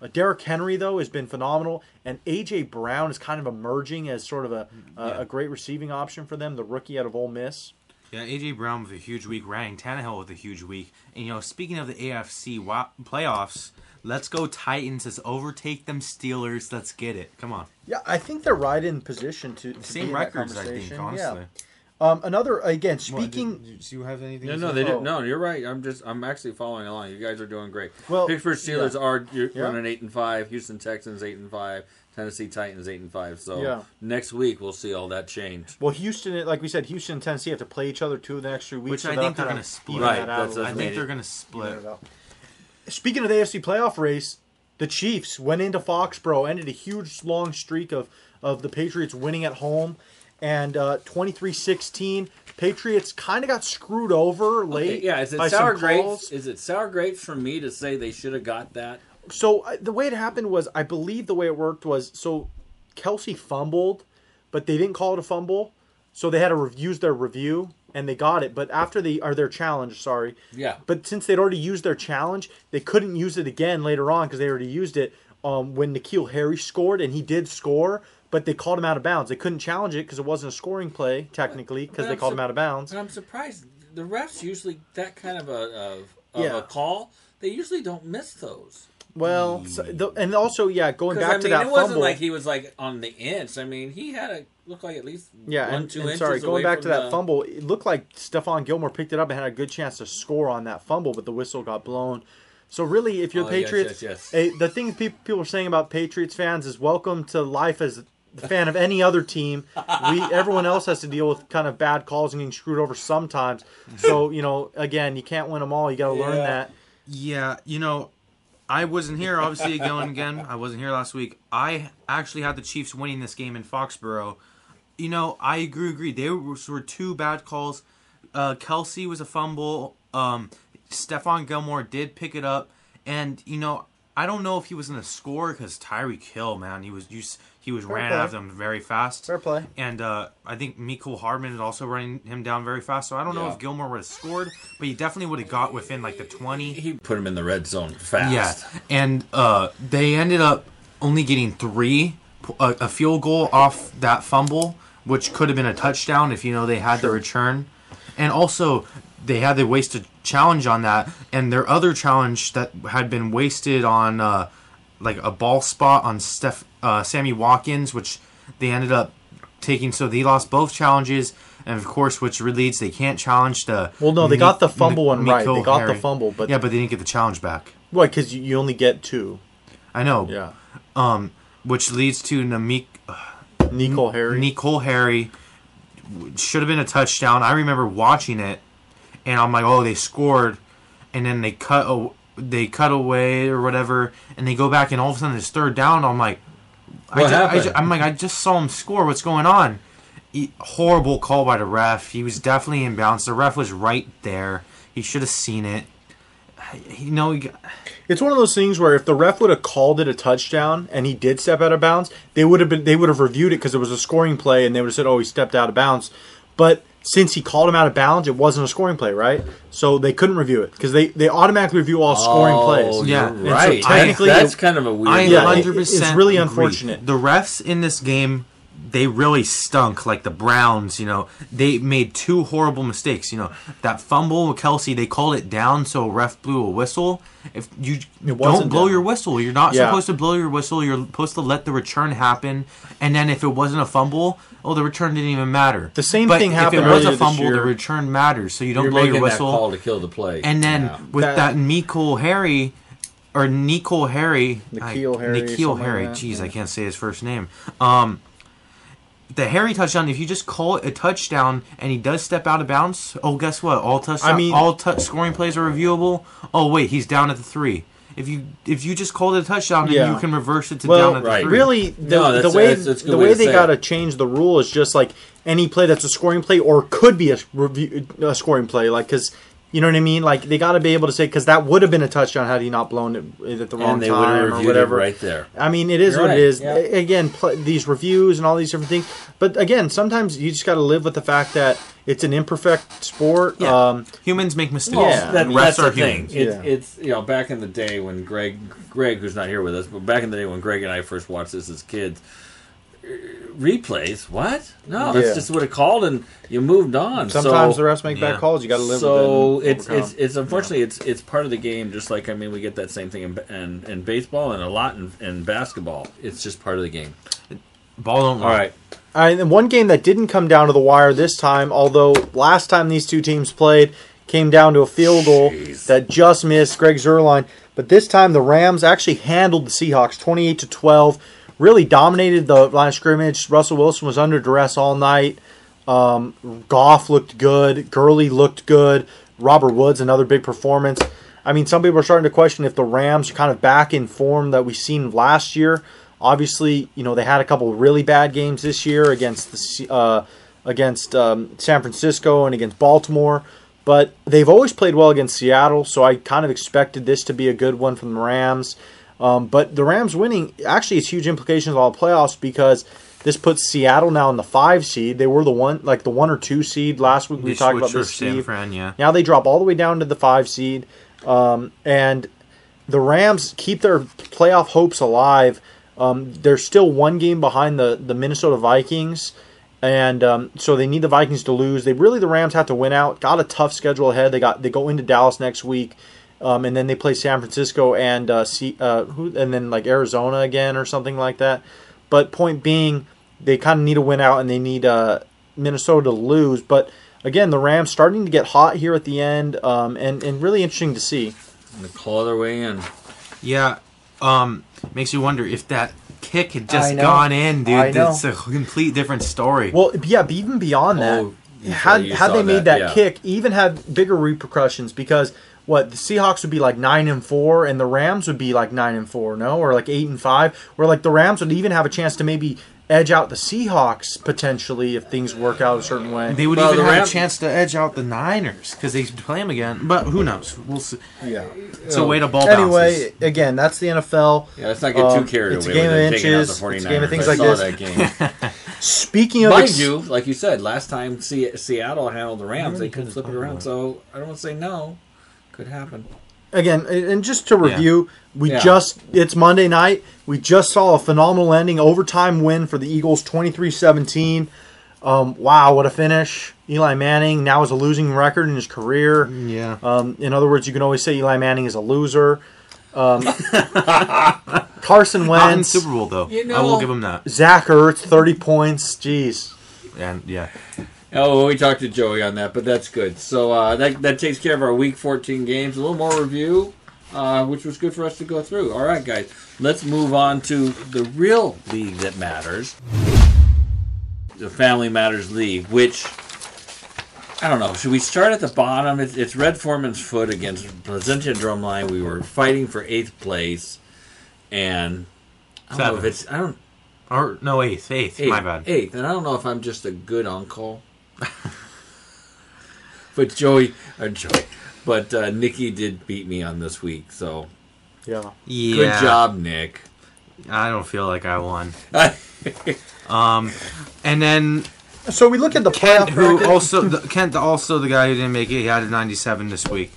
Uh, Derrick Henry though has been phenomenal, and AJ Brown is kind of emerging as sort of a a, Yeah. a great receiving option for them. The rookie out of Ole Miss. Yeah, AJ Brown with a huge week, Ryan Tannehill with a huge week, and you know, speaking of the AFC wa- playoffs, let's go Titans. Let's overtake them Steelers. Let's get it. Come on, Yeah, I think they're right in position to, to same records, I think. Honestly, Yeah. Um, another again What, speaking. did, did you have anything? No, to no, say? they Oh. didn't. No, you're right. I'm just, I'm actually following along. You guys are doing great. Well, Pittsburgh Steelers yeah. are you're Yeah. running eight and five. Houston Texans eight and five. Tennessee Titans eight and five. So Yeah. next week we'll see all that change. Well, Houston, like we said, Houston and Tennessee have to play each other two of the next three weeks. Which so I think they're gonna split. Right, that out that's- I think made they're gonna split. Even it out. Speaking of the AFC playoff race, the Chiefs went into Foxborough, ended a huge long streak of, of the Patriots winning at home, and uh, 23-16. Patriots kind of got screwed over late. yeah, is it sour grapes? calls. Is it sour grapes for me to say they should have got that? So uh, the way it happened was, I believe the way it worked was, so Kelsey fumbled, but they didn't call it a fumble, so they had to re- use their review and they got it. But after they or their challenge, sorry, Yeah. But since they'd already used their challenge, they couldn't use it again later on because they already used it um, when N'Keal Harry scored, and he did score. But they called him out of bounds. They couldn't challenge it because it wasn't a scoring play technically because they I'm called sur- him out of bounds. And I'm surprised. The refs usually that kind of a of, of Yeah. a call. They usually don't miss those. Well, so, the, and also yeah, going back I mean, to that fumble. it wasn't like he was like on the inch. I mean, he had a look like at least Yeah, one and, two and inches. sorry, going back to that the- fumble, it looked like Stephon Gilmore picked it up and had a good chance to score on that fumble, but the whistle got blown. So really, if you're Oh, the yes, Patriots, yes, yes. eh, the thing people, people are saying about Patriots fans is welcome to life as a fan of any other team. We everyone else has to deal with kind of bad calls and getting screwed over sometimes. So you know, again, you can't win them all. You got to learn that. Yeah, you know, I wasn't here. Obviously, going again. I wasn't here last week. I actually had the Chiefs winning this game in Foxborough. You know, I agree. Agree. They were, were two bad calls. Uh, Kelsey was a fumble. Um, Stephon Gilmore did pick it up, and you know, I don't know if he was in the score because Tyreek Hill, man, he was just he was Fair ran play. after them very fast. Fair play. And uh, I think Mecole Hardman is also running him down very fast. So I don't know if Gilmore would have scored, but he definitely would have got within like the twenty. he put him in the red zone fast. Yeah, and uh, they ended up only getting three, a, a field goal off that fumble, which could have been a touchdown if you know they had the return, and also they had the wasted challenge on that, and their other challenge that had been wasted on uh, like a ball spot on Steph uh, Sammy Watkins, which they ended up taking. So they lost both challenges. And of course, which leads they can't challenge the. Well, no, they Mi- got the fumble one right. They got the fumble, but yeah, but they didn't get the challenge back. why? Because you, you only get two. I know. Yeah. Um, which leads to Namik Nicole Harry. Nicole Harry should have been a touchdown. I remember watching it, and I'm like, oh, they scored, and then they cut a, they cut away or whatever, and they go back, and all of a sudden it's third down. I'm like, I What ju- I happened? I'm like, I just saw him score. What's going on? He, horrible call by the ref. He was definitely in bounds. The ref was right there. He should have seen it. You know, he got- It's one of those things where if the ref would have called it a touchdown and he did step out of bounds, they would have been they would have reviewed it because it was a scoring play and they would have said, "Oh, he stepped out of bounds." But since he called him out of bounds, it wasn't a scoring play, right? So they couldn't review it because they, they automatically review all scoring Oh, plays. Yeah. you're so right. technically that's it- kind of a weird. I Yeah, it- 100% it's really agree. unfortunate. The refs in this game, they really stunk. Like the Browns, you know, they made two horrible mistakes. You know, that fumble with Kelsey, they called it down, so ref blew a whistle. If you don't blow down. your whistle, you're not Yeah. supposed to blow your whistle. You're supposed to let the return happen. And then if it wasn't a fumble, oh, the return didn't even matter. The same but thing if happened it was a fumble, year. the return matters. So you don't You're blow making your that whistle. call to kill the play. And then Yeah. with That- that, Nicole Harry or Nicole Harry, Nikhil I, Harry, Nikhil something like Harry. that, Jeez, yeah. I can't say his first name. Um, the Harry touchdown. If you just call it a touchdown and he does step out of bounds, oh, guess what? All touchdown, I mean- all touch scoring plays are reviewable. Oh wait, he's down at the three. If you if you just called it a touchdown, Yeah. then you can reverse it to Well, down at the right. three. Really, the, No, the that's- way that's- that's the way way they got to change the rule is just like any play that's a scoring play or could be a review a scoring play. Like because You know what I mean? Like they got to be able to say because that would have been a touchdown had he not blown it at the wrong and they would have time or reviewed it whatever. right there. I mean, it is You're what right, it is. yeah. A- Again, pl- these reviews and all these different things. But again, sometimes you just got to live with the fact that it's an imperfect sport. Yeah. Um, Humans make mistakes. Well, Yeah, that, refs that's are the thing. humans. It's, Yeah. it's you know back in the day when Greg, Greg, who's not here with us, but back in the day when Greg and I first watched this as kids, replays. What? No, that's Yeah. just what it called, and you moved on. sometimes so, the refs make yeah. bad calls. You got to live so with it. and it's it's it's unfortunately it's it's part of the game. Just like I mean, we get that same thing in ba- in, in baseball and a lot in, in basketball. It's just part of the game. Ball don't All lie. right, All right, and one game that didn't come down to the wire this time, although last time these two teams played came down to a field goal Jeez. that just missed Greg Zuerlein. But this time the Rams actually handled the Seahawks 28 to 12. Really dominated the line of scrimmage. Russell Wilson was under duress all night. Um, Goff looked good. Gurley looked good. Robert Woods another big performance. I mean, some people are starting to question if the Rams are kind of back in form that we've seen last year. Obviously, you know they had a couple really bad games this year against the uh, against um, San Francisco and against Baltimore, but they've always played well against Seattle. So I kind of expected this to be a good one from the Rams. Um, but the Rams winning actually has huge implications on the playoffs because this puts Seattle now in the five seed. They were the one like the one or two seed last week. We They talked about this. Steve. Fran, yeah. Now they drop all the way down to the five seed, um, and the Rams keep their playoff hopes alive. Um, they're still one game behind the the Minnesota Vikings, and um, so they need the Vikings to lose. They really the Rams have to win out. Got a tough schedule ahead. They got they go into Dallas next week. Um, and then they play San Francisco and uh, C, uh, who, and then like Arizona again or something like that. But point being, they kind of need to win out, and they need uh, Minnesota to lose. But again, the Rams starting to get hot here at the end, um, and and really interesting to see. and claw their way in. Yeah, um, makes you wonder if that kick had just gone in, dude. I know. It's a complete different story. Well, yeah, but even beyond that, Oh, had had saw they made that, yeah. kick, even had bigger repercussions because what the Seahawks would be like nine and four, and the Rams would be like nine and four, no, or like eight and five, where like the Rams would even have a chance to maybe edge out the Seahawks potentially if things work out a certain way. they would Well, even the have Ram- a chance to edge out the Niners because they play them again. But who knows? We'll see. yeah. It's a way to ball Anyway, bounces. again, that's the NFL. Yeah, let's not get too Um, carried it's a away game of it, out inches, the it's a game of things I like saw this. that game. Speaking of Mind ex- you, like you said, last time Se- Seattle handled the Rams, they couldn't flip it around. So I don't want to say no. Could happen. again, and just to review, we Yeah. just it's Monday night. We just saw a phenomenal ending, overtime win for the Eagles, 23-17. Um, wow, what a finish! Eli Manning now has a losing record in his career. Yeah. Um, in other words, you can always say Eli Manning is a loser. Um, Carson Not in Wentz, Super Bowl though. You I will give him that. Zach Ertz, thirty points. Jeez. And yeah, Oh, well, we talked to Joey on that, but that's good. So uh, that that takes care of our Week 14 games. A little more review, uh, which was good for us to go through. All right, guys, let's move on to the real league that matters, the Family Matters League. Which I don't know. Should we start at the bottom? It's, it's Red Foreman's foot against Placentia Drumline. We were fighting for eighth place, and I don't know if it's I don't or no eighth, eighth. eighth, My bad. Eighth, and I don't know if I'm just a good uncle. but Joey, or Joey, but uh, Nikki did beat me on this week, so Yeah. Yeah. good job, Nick. I don't feel like I won. Um, and then So we look at the Kent, playoff who bracket. also the, Kent, also the guy who didn't make it, he had a 97 this week.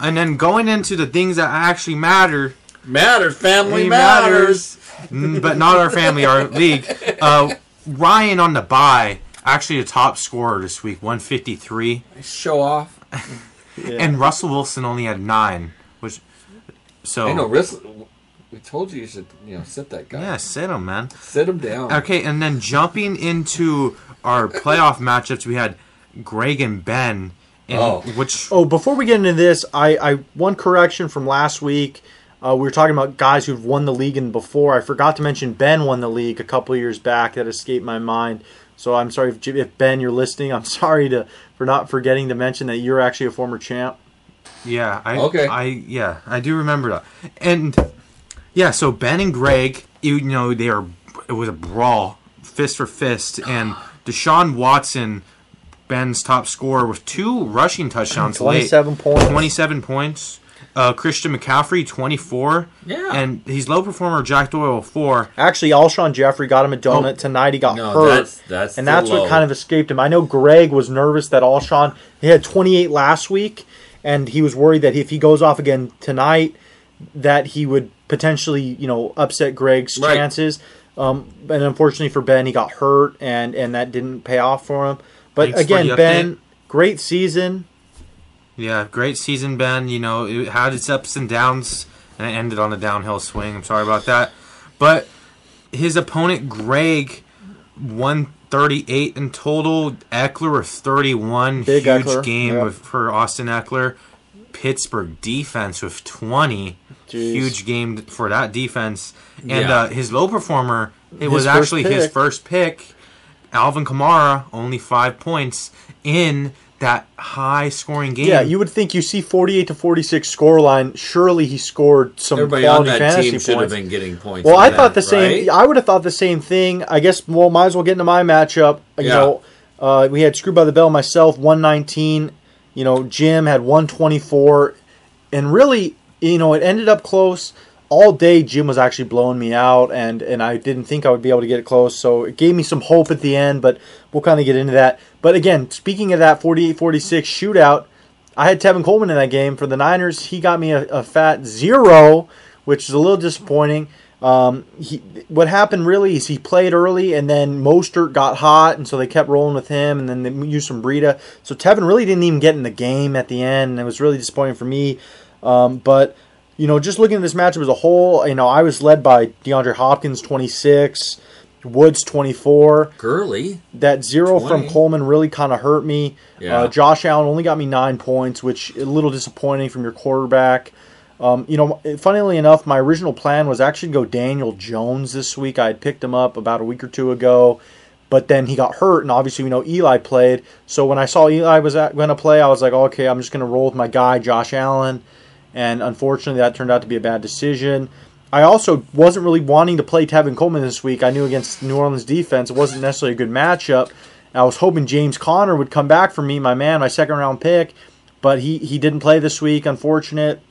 And then going into the things that actually matter, Matter, family It matters. but not our family, our league. Uh, Ryan on the bye, actually a top scorer this week, 153, Show off. Yeah. and Russell Wilson only had nine, which so I know, Riss, we told you you should, you know, sit that guy. yeah, sit him, man. Sit him down. Okay, and then jumping into our playoff matchups, we had Greg and Ben, in, Oh. which Oh, before we get into this, I, I one correction from last week. Uh, we were talking about guys who've won the league and before. I forgot to mention Ben won the league a couple years back. That escaped my mind. So I'm sorry if, if Ben you're listening. I'm sorry to for not forgetting to mention that you're actually a former champ. Yeah, I Okay. I yeah, I do remember that. And yeah, so Ben and Greg, you know, they are it was a brawl, fist for fist, and Deshaun Watson Ben's top scorer with two rushing touchdowns late. 27 points. 27 points. Uh, Christian McCaffrey, 24. Yeah. And he's low performer Jack Doyle, 4. Actually, Alshon Jeffery got him a donut Oh. tonight. He got No, hurt. that's- that's and that's low. what kind of escaped him. I know Greg was nervous that Alshon he had 28 last week, and he was worried that if he goes off again tonight, that he would potentially you know upset Greg's Right. chances. Um, and unfortunately for Ben, he got hurt, and and that didn't pay off for him. But Thanks again, Ben, update. great season. Yeah, great season, Ben. You know, it had its ups and downs, and it ended on a downhill swing. I'm sorry about that. But his opponent, Greg, won 38 in total. Ekeler with 31. Big Huge Ekeler, game yep. with, for Austin Ekeler. Pittsburgh defense with 20. Jeez. Huge game for that defense. And Yeah. uh, his low performer, it His was first actually his first pick. Alvin Kamara, only five points in that high scoring game. Yeah, you would think you see 48 to 46 scoreline. Surely he scored some Everybody on quality that fantasy team should have points. been getting points. Well, I that, thought the same. right? I would have thought the same thing. I guess. Well, might as well get into my matchup. You Yeah. know, uh, we had Screwed by the Bell myself, one nineteen. You know, Jim had one twenty four, and really, you know, it ended up close. All day, Jim was actually blowing me out, and and I didn't think I would be able to get it close. So it gave me some hope at the end, but we'll kind of get into that. But again, speaking of that 48-46 shootout, I had Tevin Coleman in that game for the Niners. He got me a, a fat zero, which is a little disappointing. Um, he, what happened really is he played early, and then Mostert got hot, and so they kept rolling with him, and then they used some Breida. So Tevin really didn't even get in the game at the end, and it was really disappointing for me. Um, but you know, just looking at this matchup as a whole, you know, I was led by DeAndre Hopkins, twenty six, Woods twenty four Gurley. that zero 20. from Coleman really kind of hurt me. Yeah. Uh, Josh Allen only got me nine points, which a little disappointing from your quarterback. Um, you know, funnily enough, my original plan was actually to go Daniel Jones this week. I had picked him up about a week or two ago, but then he got hurt, and obviously we know Eli played. So when I saw Eli was going to play, I was like, okay, I'm just going to roll with my guy, Josh Allen. And unfortunately, that turned out to be a bad decision. I also wasn't really wanting to play Tevin Coleman this week. I knew against New Orleans defense, it wasn't necessarily a good matchup. I was hoping James Conner would come back for me, my man, my second round pick, but he, he didn't play this week. Unfortunate.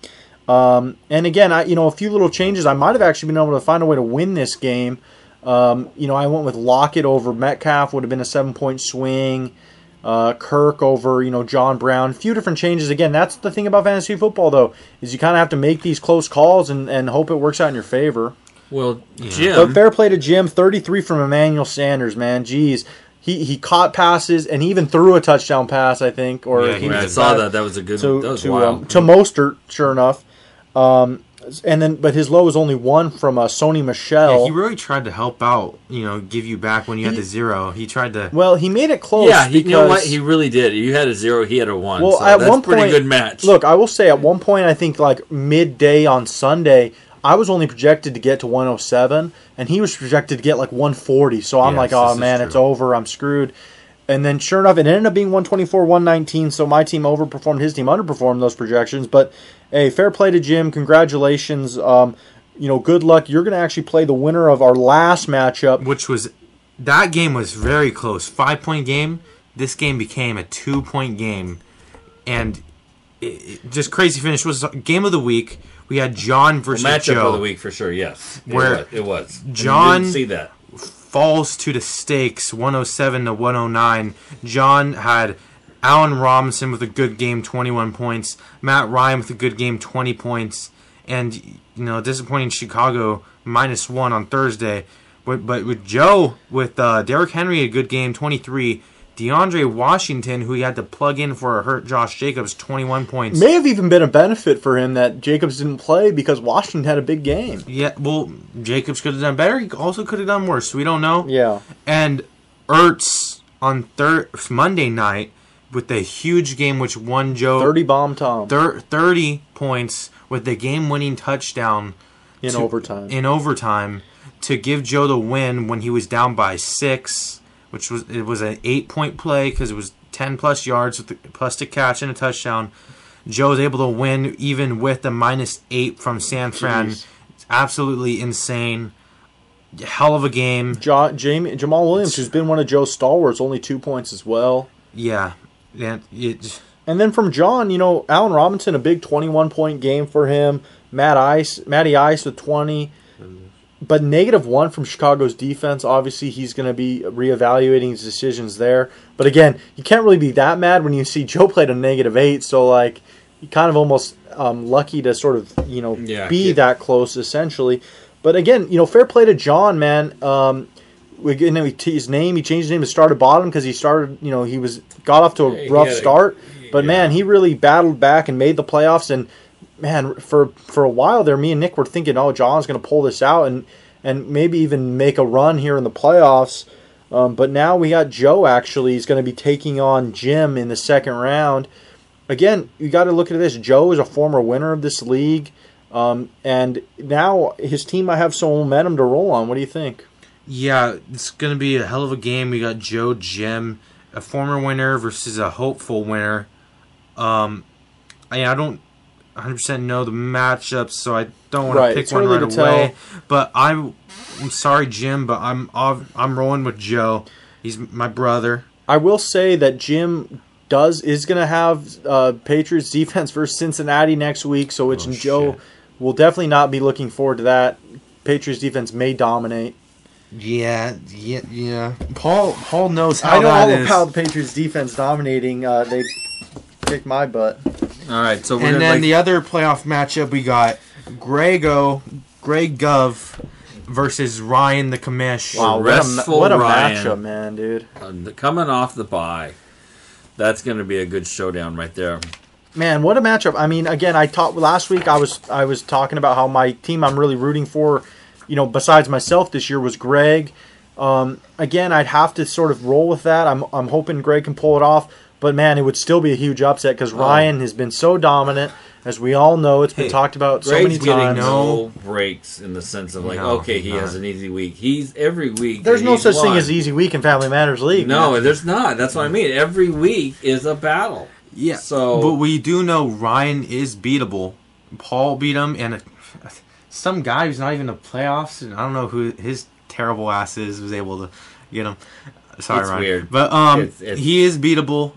Um, and again, I you know a few little changes. I might have actually been able to find a way to win this game. Um, you know, I went with Lockett over Metcalf would have been a seven point swing. Uh, Kirk over you know John Brown. A few different changes. Again, that's the thing about fantasy football though is you kind of have to make these close calls and, and hope it works out in your favor. Well, But Jim. fair play to Jim, 33 from Emmanuel Sanders, man. Jeez. He, he caught passes and he even threw a touchdown pass, I think. Or Yeah, he he I saw that. That was a good. to that was to wild. um, to Mostert, sure enough. Um, and then, but his low was only one from uh, Sony Michel. Yeah, he really tried to help out, you know, give you back when you had the zero. He tried to. well, he made it close. yeah, he, because, you know what? He really did. You had a zero. He had a one. Well, so at that's one a pretty point, good match. Look, I will say at one point, I think like midday on Sunday, I was only projected to get to 107, and he was projected to get like 140. So I'm Yes, like, oh man, it's over. I'm screwed. And then sure enough, it ended up being 124, 119. So my team overperformed, his team underperformed those projections. But hey, fair play to Jim. Congratulations. Um, you know, good luck. You're going to actually play the winner of our last matchup. which was that game was very close. Five point game. This game became a two point game, and it, it- just crazy finish was game of the week. We had John versus matchup Joe. of the week for sure. Yes, it Where was, it was. And you John- didn't see that. Falls to the stakes 107 to 109. John had Allen Robinson with a good game, 21 points. Matt Ryan with a good game, 20 points. And, you know, disappointing Chicago, minus one on Thursday. But, but with Joe, with uh, Derrick Henry, a good game, 23. DeAndre Washington, who he had to plug in for a hurt Josh Jacobs, 21 points. May have even been a benefit for him that Jacobs didn't play because Washington had a big game. Yeah, well, Jacobs could have done better. He also could have done worse. We don't know. Yeah. And Ertz on thir- Monday night with the huge game which won Joe 30 bomb Tom thir- 30 points with the game-winning touchdown in to- overtime. in overtime to give Joe the win when he was down by 6, which was it was an 8-point play cuz it was 10 plus yards with the, plus the catch and a touchdown. Joe was able to win even with the minus 8 from San Fran. Jeez. It's absolutely insane. Hell of a game. Ja- Jamie, Jamaal Williams, who's been one of Joe's stalwarts, only two points as well. Yeah, yeah. It, And then from John, you know, Allen Robinson, a big 21 point game for him. Matt Ice, Matty Ice with 20. But negative one from Chicago's defense. Obviously, he's going to be reevaluating his decisions there. But again, you can't really be that mad when you see Joe played a negative eight. So, like, you kind of almost um, lucky to sort of, you know, Yeah, be yeah. that close, essentially. But again, you know, fair play to John, man. Um, we, you know, his name, he changed his name to started bottom because he started, you know, he was got off to a rough a- start. But yeah. man, he really battled back and made the playoffs. And man, for for a while there, me and Nick were thinking, oh, John's going to pull this out and and maybe even make a run here in the playoffs. Um, but now we got Joe. Actually, he's going to be taking on Jim in the second round. Again, you got to look at this. Joe is a former winner of this league, um, and now his team might have some momentum to roll on. What do you think? yeah, it's gonna be a hell of a game. We got Joe Jim, a former winner versus a hopeful winner. Um, I, I don't 100 percent know the matchups, so I don't want Right, to pick one right away. But I'm, I'm sorry, Jim, but I'm I'm rolling with Joe. He's my brother. I will say that Jim does is going to have uh, Patriots defense versus Cincinnati next week, so which Oh, Joe will definitely not be looking forward to that. Patriots defense may dominate. Yeah, yeah, yeah. Paul Paul knows how I know all is. about the Patriots defense dominating. Uh, they kicked my butt. All right, so we're and gonna then like, the other playoff matchup we got Grego, Greg Gov versus Ryan the Commish. Wow, what a, restful what a Ryan. matchup, man, dude. uh, coming off the bye. That's going to be a good showdown right there. Man, what a matchup! I mean, again, I talked last week. I was I was talking about how my team I'm really rooting for, you know, besides myself this year was Greg. Um, again, I'd have to sort of roll with that. I'm I'm hoping Greg can pull it off, but man, it would still be a huge upset because Ryan has been so dominant, as we all know. It's been Hey, talked about so Greg's many getting times. no breaks in the sense of like, No, okay, he he's has an easy week. He's every week. There's that no he's such thing won. as easy week in Family Matters League. No, man. there's not. That's what I mean. Every week is a battle. Yeah. So- but we do know Ryan is beatable. Paul beat him, and some guy who's not even in the playoffs. And I don't know who his terrible ass is was able to get him. Sorry, It's Ryan. weird. But um, It's- it's- he is beatable,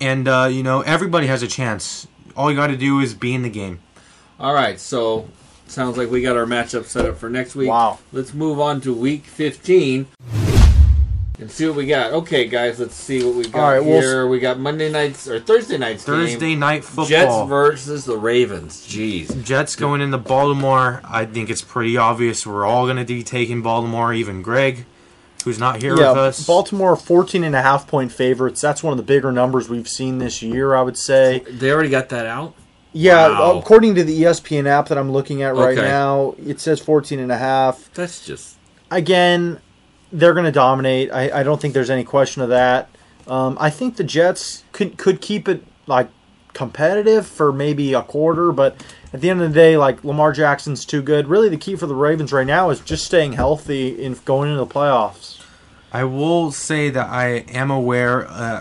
and uh, you know everybody has a chance. All you got to do is be in the game. All right, so sounds like we got our matchup set up for next week. Wow. Let's move on to week 15 and see what we got. Okay, guys, let's see what we got All right, we'll here. we got Monday nights or Thursday nights Thursday game. night football. Jets versus the Ravens. Jeez. Jets going into Baltimore. I think it's pretty obvious we're all going to be taking Baltimore. Even Greg, who's not here yeah, with us. Baltimore 14 and a half point favorites. That's one of the bigger numbers we've seen this year, I would say. They already got that out? Yeah, Wow. according to the ESPN app that I'm looking at right Okay. now, it says 14 and a half. That's just Again, they're going to dominate. I, I don't think there's any question of that. Um, I think the Jets could could keep it like competitive for maybe a quarter, but at the end of the day, like Lamar Jackson's too good. Really, the key for the Ravens right now is just staying healthy and going into the playoffs. I will say that I am aware. Uh,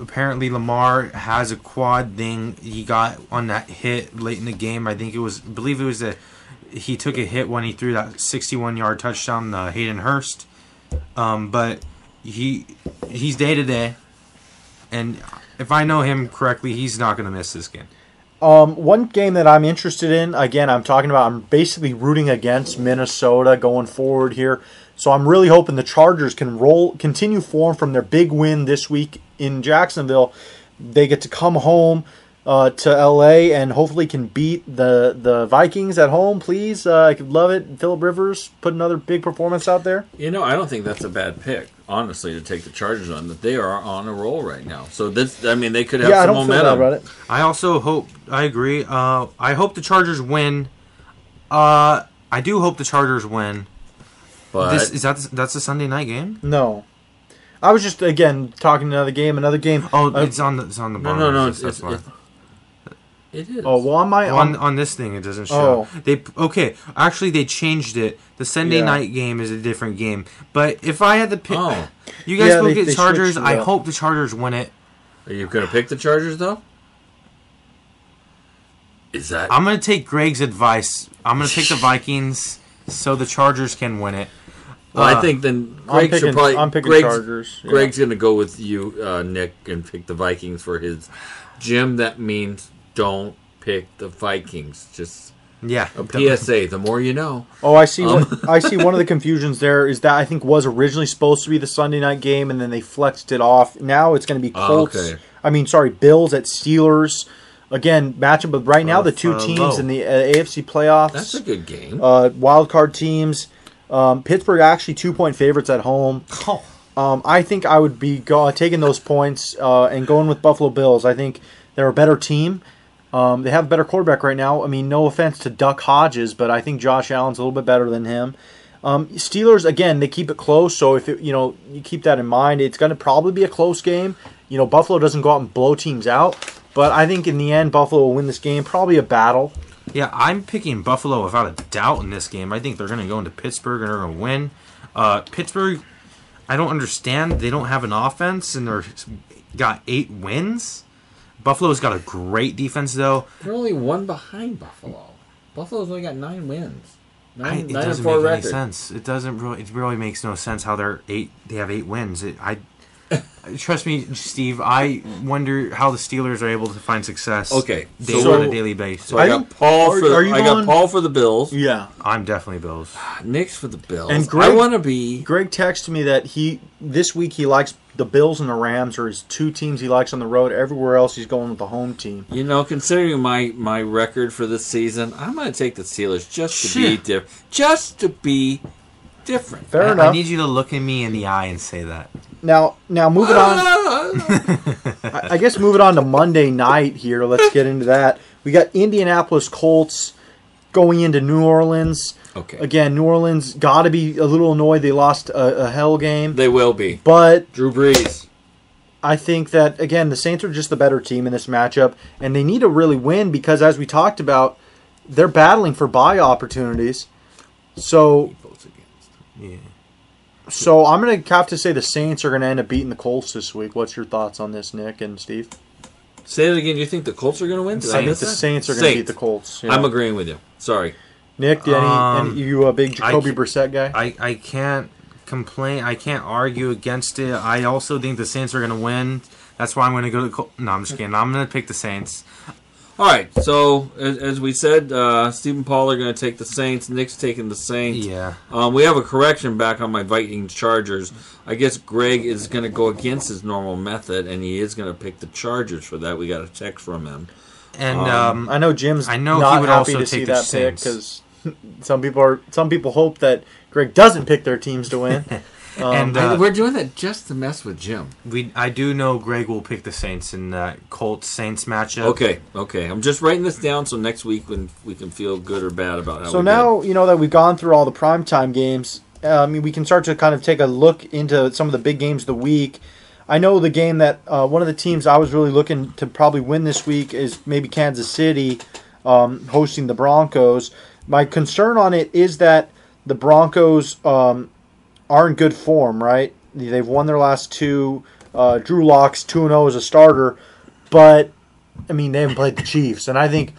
apparently, Lamar has a quad thing he got on that hit late in the game. I think it was, I believe it was a, he took a hit when he threw that 61 yard touchdown to Hayden Hurst. Um, but he he's day to day, and if I know him correctly, he's not going to miss this game. Um, one game that I'm interested in, again, I'm talking about, I'm basically rooting against Minnesota going forward here. So I'm really hoping the Chargers can roll, continue form from their big win this week in Jacksonville. They get to come home uh, to LA and hopefully can beat the the Vikings at home. Please, uh, I could love it. Philip Rivers put another big performance out there. You know, I don't think that's a bad pick, honestly, to take the Chargers on. That they are on a roll right now. So this, I mean, they could have yeah, I some don't feel momentum. bad about it. I also hope I agree. Uh, I hope the Chargers win. Uh, I do hope the Chargers win. But This is that that's a Sunday night game. No, I was just again talking another game, another game. Oh, Uh, it's on the it's on the no, no, no, it's, it's, it's it is. oh well, on my on on, on this thing it doesn't show. Oh. They okay. Actually, they changed it. The Sunday Yeah. night game is a different game. But if I had to pick, Oh. you guys Yeah, go they- get Chargers. I up. hope the Chargers win it. Are you going to pick the Chargers though? Is that I'm gonna take Greg's advice. I'm gonna pick the Vikings so the Chargers can win it. Well, I Uh, think then I'm Greg picking, should probably. I'm picking Greg's, Chargers. yeah. Greg's going to go with you, uh, Nick, and pick the Vikings for his. Jim, that means don't pick the Vikings. Just Yeah. a PSA. The more you know. Oh, I see. Um, What, I see. One of the confusions there is that I think was originally supposed to be the Sunday night game, and then they flexed it off. Now it's going to be Oh, Colts. okay. I mean, sorry, Bills at Steelers. Again, matchup. But right now, the two teams in the uh, AFC playoffs, That's a good game. uh, wild card teams. Um, Pittsburgh actually two point favorites at home. Oh. Um, I think I would be go- taking those points uh, and going with Buffalo Bills. I think they're a better team. Um, they have a better quarterback right now. I mean, no offense to Duck Hodges, but I think Josh Allen's a little bit better than him. Um, Steelers again, they keep it close. So if it, you know you keep that in mind, it's going to probably be a close game. You know, Buffalo doesn't go out and blow teams out, but I think in the end, Buffalo will win this game. Probably a battle. Yeah, I'm picking Buffalo without a doubt in this game. I think they're going to go into Pittsburgh and they're going to win. Uh, Pittsburgh, I don't understand. They don't have an offense and they're got eight wins. Buffalo's got a great defense though. They're only one behind Buffalo. Buffalo's only got nine wins. I, Nine, it nine doesn't make any sense. It doesn't really. It really makes no sense how they're eight. They have eight wins. It, I trust me, Steve. I wonder how the Steelers are able to find success. Okay, daily so- on a daily basis. So I, I got Paul are- for. are you I got Paul for the Bills. Yeah. I'm definitely Bills. Ah, Nick's for the Bills. And I Greg- want to be. Greg texted me that he this week he likes the Bills and the Rams are his two teams he likes on the road. Everywhere else he's going with the home team. You know, considering my my record for this season, I'm going to take the Steelers just to be different. Just to be different. Fair I, enough. I need you to look at me in the eye and say that. Now, now moving on. I I guess moving on to Monday night here. Let's get into that. We got Indianapolis Colts going into New Orleans. okay. Again, New Orleans got to be a little annoyed they lost a, a hell game, They will be. but Drew Brees. I think that again the Saints are just the better team in this matchup, and they need to really win because, as we talked about, they're battling for bye opportunities. So, Votes against. Yeah. So I'm going to have to say the Saints are going to end up beating the Colts this week. What's your thoughts on this, Nick and Steve? Say it again. You think the Colts are going to win? Did I I think miss the that? Saints are going to beat Saints. the Colts. yeah. I'm agreeing with you. Sorry. Nick, any, Um, any you a big Jacoby I- Brissett guy? I, I can't complain. I can't argue against it. I also think the Saints are going to win. That's why I'm going to go to. the Col- No, I'm just kidding. I'm going to pick the Saints. All right. So as, as we said, uh, Stephen Paul are going to take the Saints. Nick's taking the Saints. Yeah. Um, we have a correction back on my Vikings Chargers. I guess Greg is going to go against his normal method, and he is going to pick the Chargers for that. We got a text from him. And Um, um, I know Jim's I know he would happy also to see take the that pick Saints. because some people are some people hope that Greg doesn't pick their teams to win. Um, And, I- uh, we're doing that just to mess with Jim. we I do know Greg will pick the Saints in that Colts Saints matchup. Okay, okay. I'm just writing this down so next week when we can feel good or bad about how. So we now you know that we've gone through all the primetime games. uh, I mean, we can start to kind of take a look into some of the big games of the week. I know the game that uh, one of the teams I was really looking to probably win this week is maybe Kansas City um, hosting the Broncos. My concern on it is that the Broncos um, are in good form, right? They've won their last two. Uh, Drew Lock's two and zero as a starter, but I mean they haven't played the Chiefs, and I think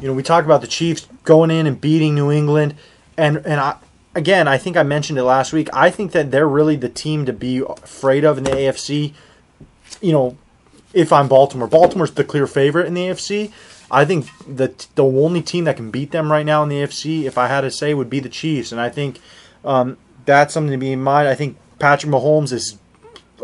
you know we talk about the Chiefs going in and beating New England, and and I again I think I mentioned it last week. I think that they're really the team to be afraid of in the AFC. You know, if I'm Baltimore, Baltimore's the clear favorite in the AFC. I think the the only team that can beat them right now in the AFC, if I had to say, would be the Chiefs, and I think um, that's something to be in mind. I think Patrick Mahomes is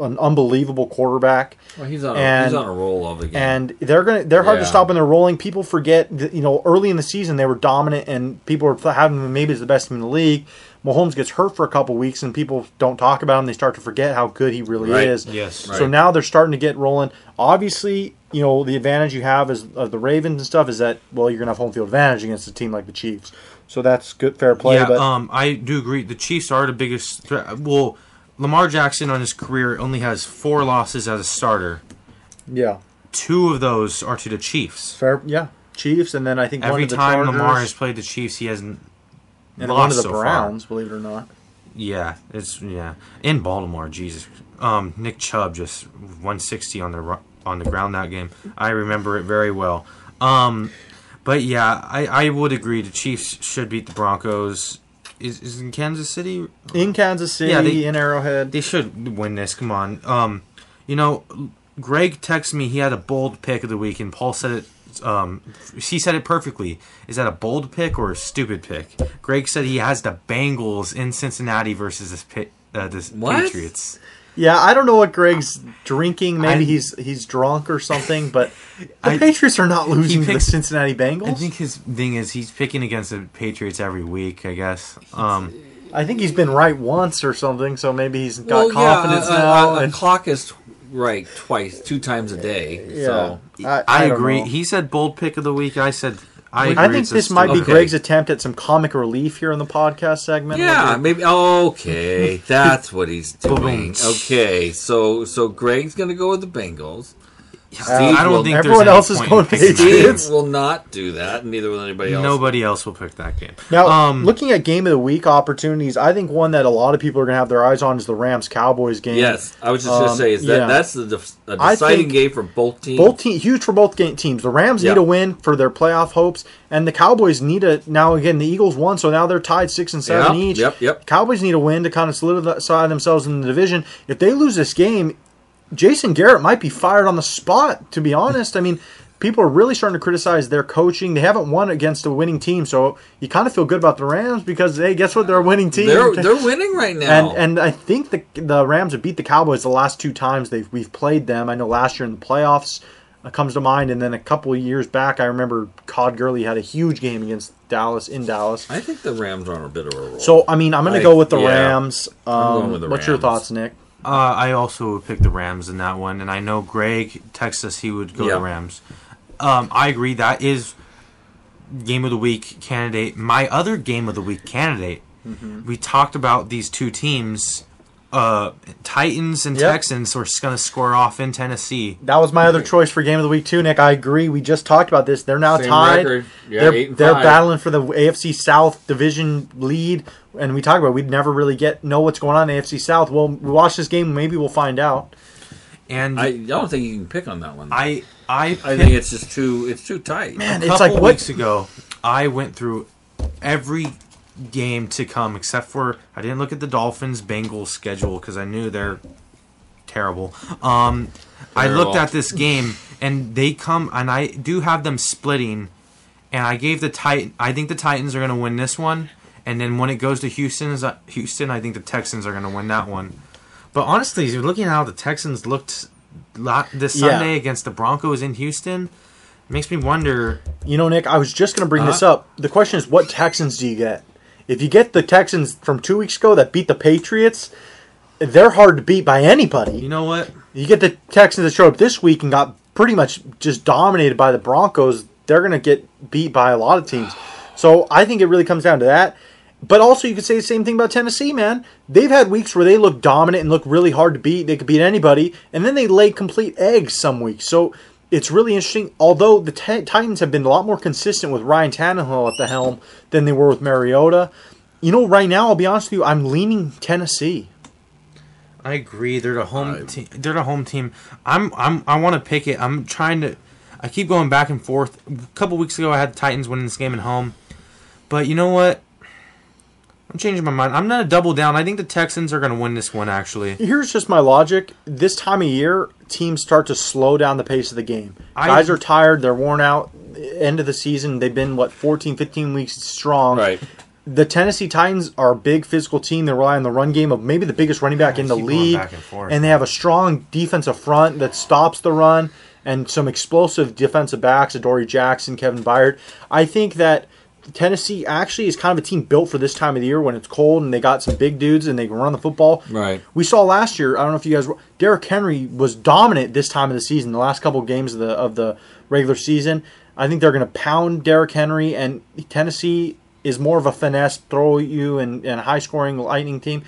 an unbelievable quarterback Well, he's on. A, And- he's on a roll of the game. and they're gonna they're hard to stop when they're rolling. People forget that you know early in the season they were dominant and people were having them maybe as the best team in the league. Mahomes gets hurt for a couple weeks and people don't talk about him. They start to forget how good he really Right. is. Yes. Right. So now they're starting to get rolling. Obviously, you know the advantage you have is of the Ravens and stuff is that well you're gonna have home field advantage against a team like the Chiefs. So that's good fair play. yeah, but um, I do agree. The Chiefs are the biggest threat. Well, Lamar Jackson on his career only has four losses as a starter. yeah, Two of those are to the Chiefs. fair. Yeah, Chiefs and then I think one Every of the time Chargers Lamar has played the Chiefs, he hasn't and lost one of the so far. Browns. Believe it or not. Yeah, it's yeah in Baltimore. Jesus, um, Nick Chubb just 160 on the on the ground that game. I remember it very well. Um, but yeah, I, I would agree the Chiefs should beat the Broncos. is, is in Kansas City. in Kansas City, Yeah, they- in Arrowhead. They should win this. Come on. Um, you know, Greg texted me. He had a bold pick of the week, and Paul said it. Um, he said it perfectly. Is that a bold pick or a stupid pick? Greg said he has the Bengals in Cincinnati versus this pit, uh, this What? Patriots. Yeah, I don't know what Greg's drinking. Maybe I- he's he's drunk or something. But the I- Patriots are not losing to the Cincinnati Bengals. I think his thing is he's picking against the Patriots every week. I guess. Um, I think he's been right once or something. So maybe he's got Well, confidence yeah, a, now. a- a and clock is right twice, two times a day. yeah, So I, I, don't agree. know. He said bold pick of the week. I said I. Agree I think this might be Okay. Greg's attempt at some comic relief here in the podcast segment. yeah, Maybe- maybe. Okay, that's what he's doing. Okay, so so Greg's gonna go with the Bengals. I don't will- think everyone else is going in picking that. Patriots. Steve will not do that. Neither will anybody else. Nobody else will pick that game. Now, um, looking at game of the week opportunities, I think one that a lot of people are going to have their eyes on is the Rams Cowboys game. Yes, I was just gonna Um, say is that yeah. that's the def- a I deciding game for both teams. Both team huge for both game teams. The Rams Yeah. need a win for their playoff hopes, and the Cowboys need a now again. The Eagles won, so now they're tied six and seven Yep, each. yep, yep. Cowboys need a win to kind of solidify themselves in the division. If they lose this game, Jason Garrett might be fired on the spot. To be honest, I mean. People are really starting to criticize their coaching. They haven't won against a winning team, so you kind of feel good about the Rams because hey, guess what? They're a winning team. They're they're winning right now. And and I think the the Rams have beat the Cowboys the last two times they've we've played them. I know last year in the playoffs uh, comes to mind, and then a couple of years back, I remember Todd Gurley had a huge game against Dallas in Dallas. I think the Rams are on a bit of a roll. So I mean, I'm going to go with the yeah. Rams. Um, going with the what's your thoughts, Nick? Uh, I also would pick the Rams in that one, and I know Greg texted us he would go Yeah. to Rams. Um, I agree. That is game of the week candidate. My other game of the week candidate. Mm-hmm. We talked about these two teams. Uh, Titans and Yep. Texans are going to score off in Tennessee. That was my other choice for game of the week too, Nick. I agree. We just talked about this. They're now Same tied. Yeah, they're they're five. battling for the AFC South division lead, and we talked about we'd never really get know what's going on in the AFC South. Well, we watch this game, maybe we'll find out. And I I, don't think you can pick on that one. I, I picked- think it's just too it's too tight. Man, a it's couple like what weeks ago, I went through every game to come except for I didn't look at the Dolphins Bengals schedule because I knew they're terrible. Um, I looked at this game and they come and I do have them splitting, and I gave the Titan. I think the Titans are going to win this one, and then when it goes to Houston, Houston, I think the Texans are going to win that one. But honestly, you're looking at how the Texans looked this Yeah. Sunday against the Broncos in Houston. Makes me wonder You know, Nick, I was just going to bring this Uh-huh. up. The question is, what Texans do you get? If you get the Texans from two weeks ago that beat the Patriots, they're hard to beat by anybody. You know what? You get the Texans that showed up this week and got pretty much just dominated by the Broncos. They're going to get beat by a lot of teams. So I think it really comes down to that. But also, you could say the same thing about Tennessee, man. They've had weeks where they look dominant and look really hard to beat. They could beat anybody, and then they lay complete eggs some weeks. So it's really interesting. Although the Ti- Titans have been a lot more consistent with Ryan Tannehill at the helm than they were with Mariota. You know, right now, I'll be honest with you, I'm leaning Tennessee. I agree. They're the home I- team. They're the home team. I'm. I'm. I want to pick it. I'm trying to. I keep going back and forth. A couple weeks ago, I had the Titans winning this game at home, but you know what? I'm changing my mind. I'm gonna double down. I think the Texans are gonna win this one. Actually, Here's just my logic. This time of year, teams start to slow down the pace of the game. I- Guys are tired, they're worn out. End of the season, they've been, what, 14, 15 weeks strong. Right. The Tennessee Titans are a big physical team. They rely on the run game of maybe the biggest running back I in the league. back and forth. and they have a strong defensive front that stops the run and some explosive defensive backs, Adoree Jackson, Kevin Byard. I think that Tennessee actually is kind of a team built for this time of the year when it's cold and they got some big dudes and they can run the football. Right. We saw last year. I don't know if you guys. Derrick Henry was dominant this time of the season. The last couple games of the of the regular season, I think they're going to pound Derrick Henry. And Tennessee is more of a finesse, throw you and, and high scoring lightning team.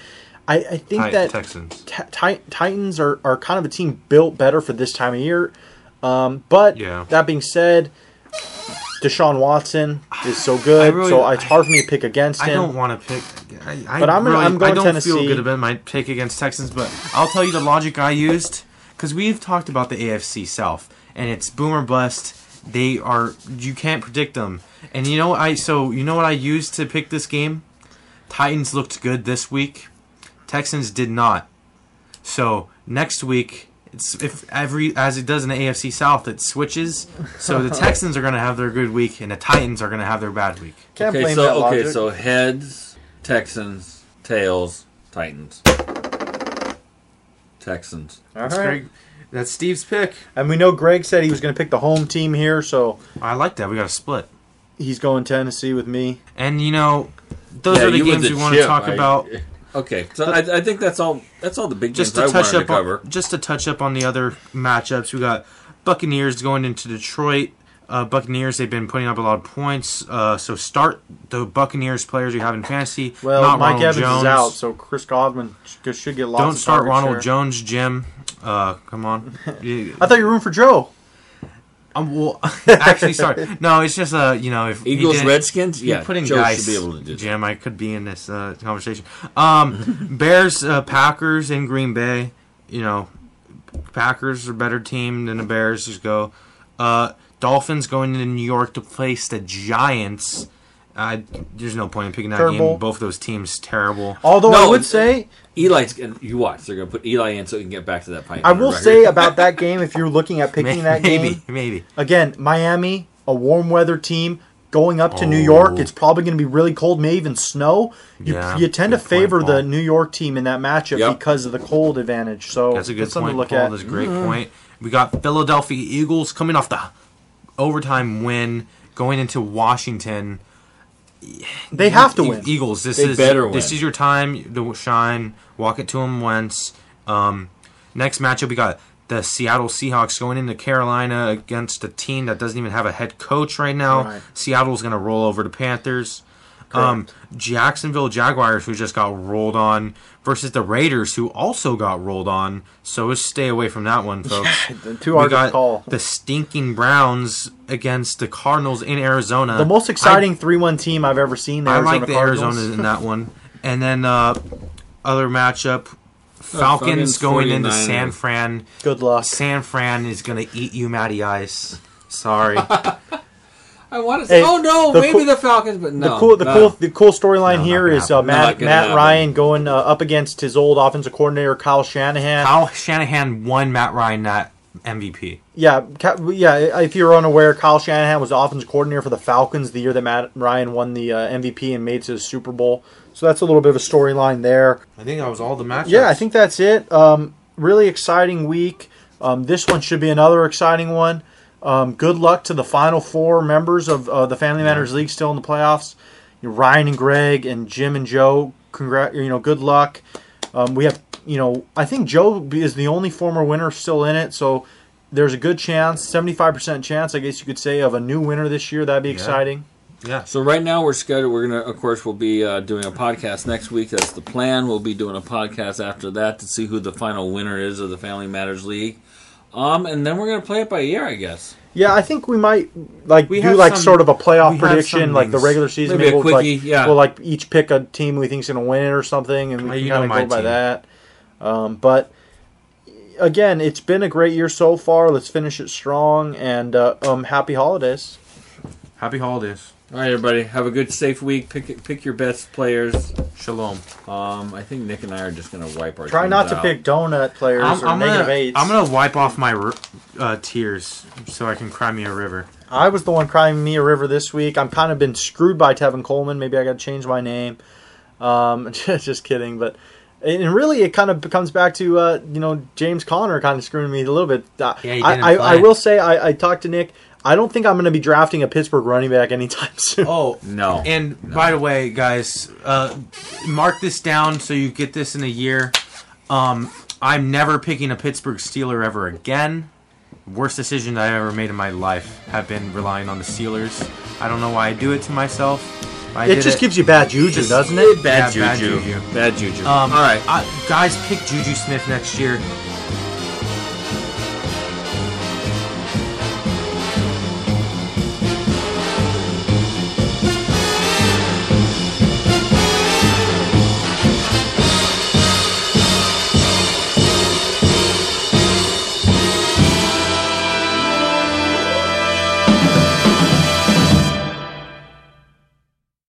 I, I think that Texans. Ti- Ti- Titans are, are kind of a team built better for this time of year. Um, but Yeah. that being said, Deshaun Watson is so good, I really- so it's hard for me to pick against him. I don't want to pick. I, I But I'm really, I'm going I don't Tennessee. feel good about my pick against Texans, but I'll tell you the logic I used because we've talked about the AFC South and it's boomer bust. They are you can't predict them. And you know I so you know what I used to pick this game? Titans looked good this week. Texans did not. So next week, it's if every as it does in the AFC South, it switches. So the Texans are going to have their good week, and the Titans are going to have their bad week. Can't Okay, blame so that okay, logic. so heads, Texans, tails, Titans. Texans. All That's right. Greg. That's Steve's pick. And we know Greg said he was going to pick the home team here, so I like that. We got a split. he's going Tennessee with me. And you know, those Yeah, are the games the we want to talk I- about. Okay, so I, I think that's all. That's all the big Just games to I touch wanted up, to cover. on, just to touch up on the other matchups, we got Buccaneers going into Detroit. Uh, Buccaneers, they've been putting up a lot of points. Uh, so start the Buccaneers players you have in fantasy. Well, not Mike Ronald Evans Jones. is out, so Chris Godwin should, should get lots Don't start target Ronald share. Jones, Jim. Uh, come on. I thought you were room for Joe. Um, well, actually, sorry. No, it's just uh, you know, if Eagles, Redskins. You're Yeah, putting Joe guys. should be able to do. that. Jim, I could be in this uh, conversation. Um, Bears, uh, Packers in Green Bay. You know, Packers are a better team than the Bears. Just go. Uh, Dolphins going to New York to face the Giants. Uh, there's no point in picking that Terrible. game. Both of those teams terrible. Although No, I would say, Eli's gonna, you watch. They're gonna put Eli in so he can get back to that fight. I will say about that game, if you're looking at picking that game, maybe. maybe again, Miami, a warm weather team going up to New York. Oh. It's probably going to be really cold, may even snow. You, Yeah, you tend to good point, favor the New York team in that matchup Yep. because of the cold advantage. So That's a good something point, to look Paul. at. That's a great point. We got Philadelphia Eagles coming off the overtime win, going into Washington. They have to win. Eagles, this They is better this is your time to shine. Walk it to them once. Um, next matchup, we got the Seattle Seahawks going into Carolina against a team that doesn't even have a head coach right now. Right. Seattle's going to roll over the Panthers. Um, Jacksonville Jaguars, who just got rolled on, versus the Raiders, who also got rolled on. So let's stay away from that one, folks. Too we hard to got call. the stinking Browns against the Cardinals in Arizona. The most exciting three-one team I've ever seen. The I Arizona like the Cardinals. Arizona in that one. And then uh, other matchup, Falcons Falcons, going into 49ers. San Fran. Good luck. San Fran is going to eat you, Matty Ice. Sorry. I want to say, Hey, oh no, the maybe cool- the Falcons, but no. the cool, the no. cool, the cool storyline No, not here gonna is uh, happen. Matt, Not Matt happen. Ryan going uh, up against his old offensive coordinator Kyle Shanahan. Kyle Shanahan won Matt Ryan that MVP. Yeah, yeah. If you're unaware, Kyle Shanahan was the offensive coordinator for the Falcons the year that Matt Ryan won the uh, MVP and made it to the Super Bowl. So that's a little bit of a storyline there. I think that was all the matchups. Yeah, I think that's it. Um, really exciting week. Um, this one should be another exciting one. Um, good luck to the final four members of uh, the Family Matters League still in the playoffs. You know, Ryan and Greg and Jim and Joe. Congrat, you know, good luck. Um, we have, you know, I think Joe is the only former winner still in it, so there's a good chance, seventy-five percent chance, I guess you could say, of a new winner this year. That'd be exciting. Yeah. So right now we're scheduled. We're gonna, of course, we'll be uh, doing a podcast next week. That's the plan. We'll be doing a podcast after that to see who the final winner is of the Family Matters League. Um, and then we're gonna play it by ear, I guess. Yeah, I think we might like We do like some- sort of a playoff prediction, like the regular season. Maybe a we'll, quickie, like, yeah. We'll like each pick a team we think's going to win it or something, and we Uh, can kind of my go by that. Um, but again, it's been a great year so far. Let's finish it strong, and uh, um, happy holidays. Happy holidays. All right, everybody, have a good, safe week. Pick pick your best players. Shalom. Um, I think Nick and I are just gonna wipe our. Try teams not to out. pick donut players I'm, or I'm negative gonna, eights. I'm gonna wipe off my uh, tears so I can cry me a river. I was the one crying me a river this week. I'm kind of been screwed by Tevin Coleman. Maybe I got to change my name. Um, just kidding, but and really it kind of comes back to uh, you know James Conner kind of screwing me a little bit. Uh, Yeah, he I, didn't I, play. I will say I, I talked to Nick. I don't think I'm going to be drafting a Pittsburgh running back anytime soon. Oh, No. And by the way, guys, uh, mark this down so you get this in a year. Um, I'm never picking a Pittsburgh Steeler ever again. Worst decision I ever made in my life have been relying on the Steelers. I don't know why I do it to myself. I it did just gives you bad juju, doesn't it? Bad Yeah, bad juju. juju. Bad juju. Um, All right. I, guys, pick Juju Smith next year.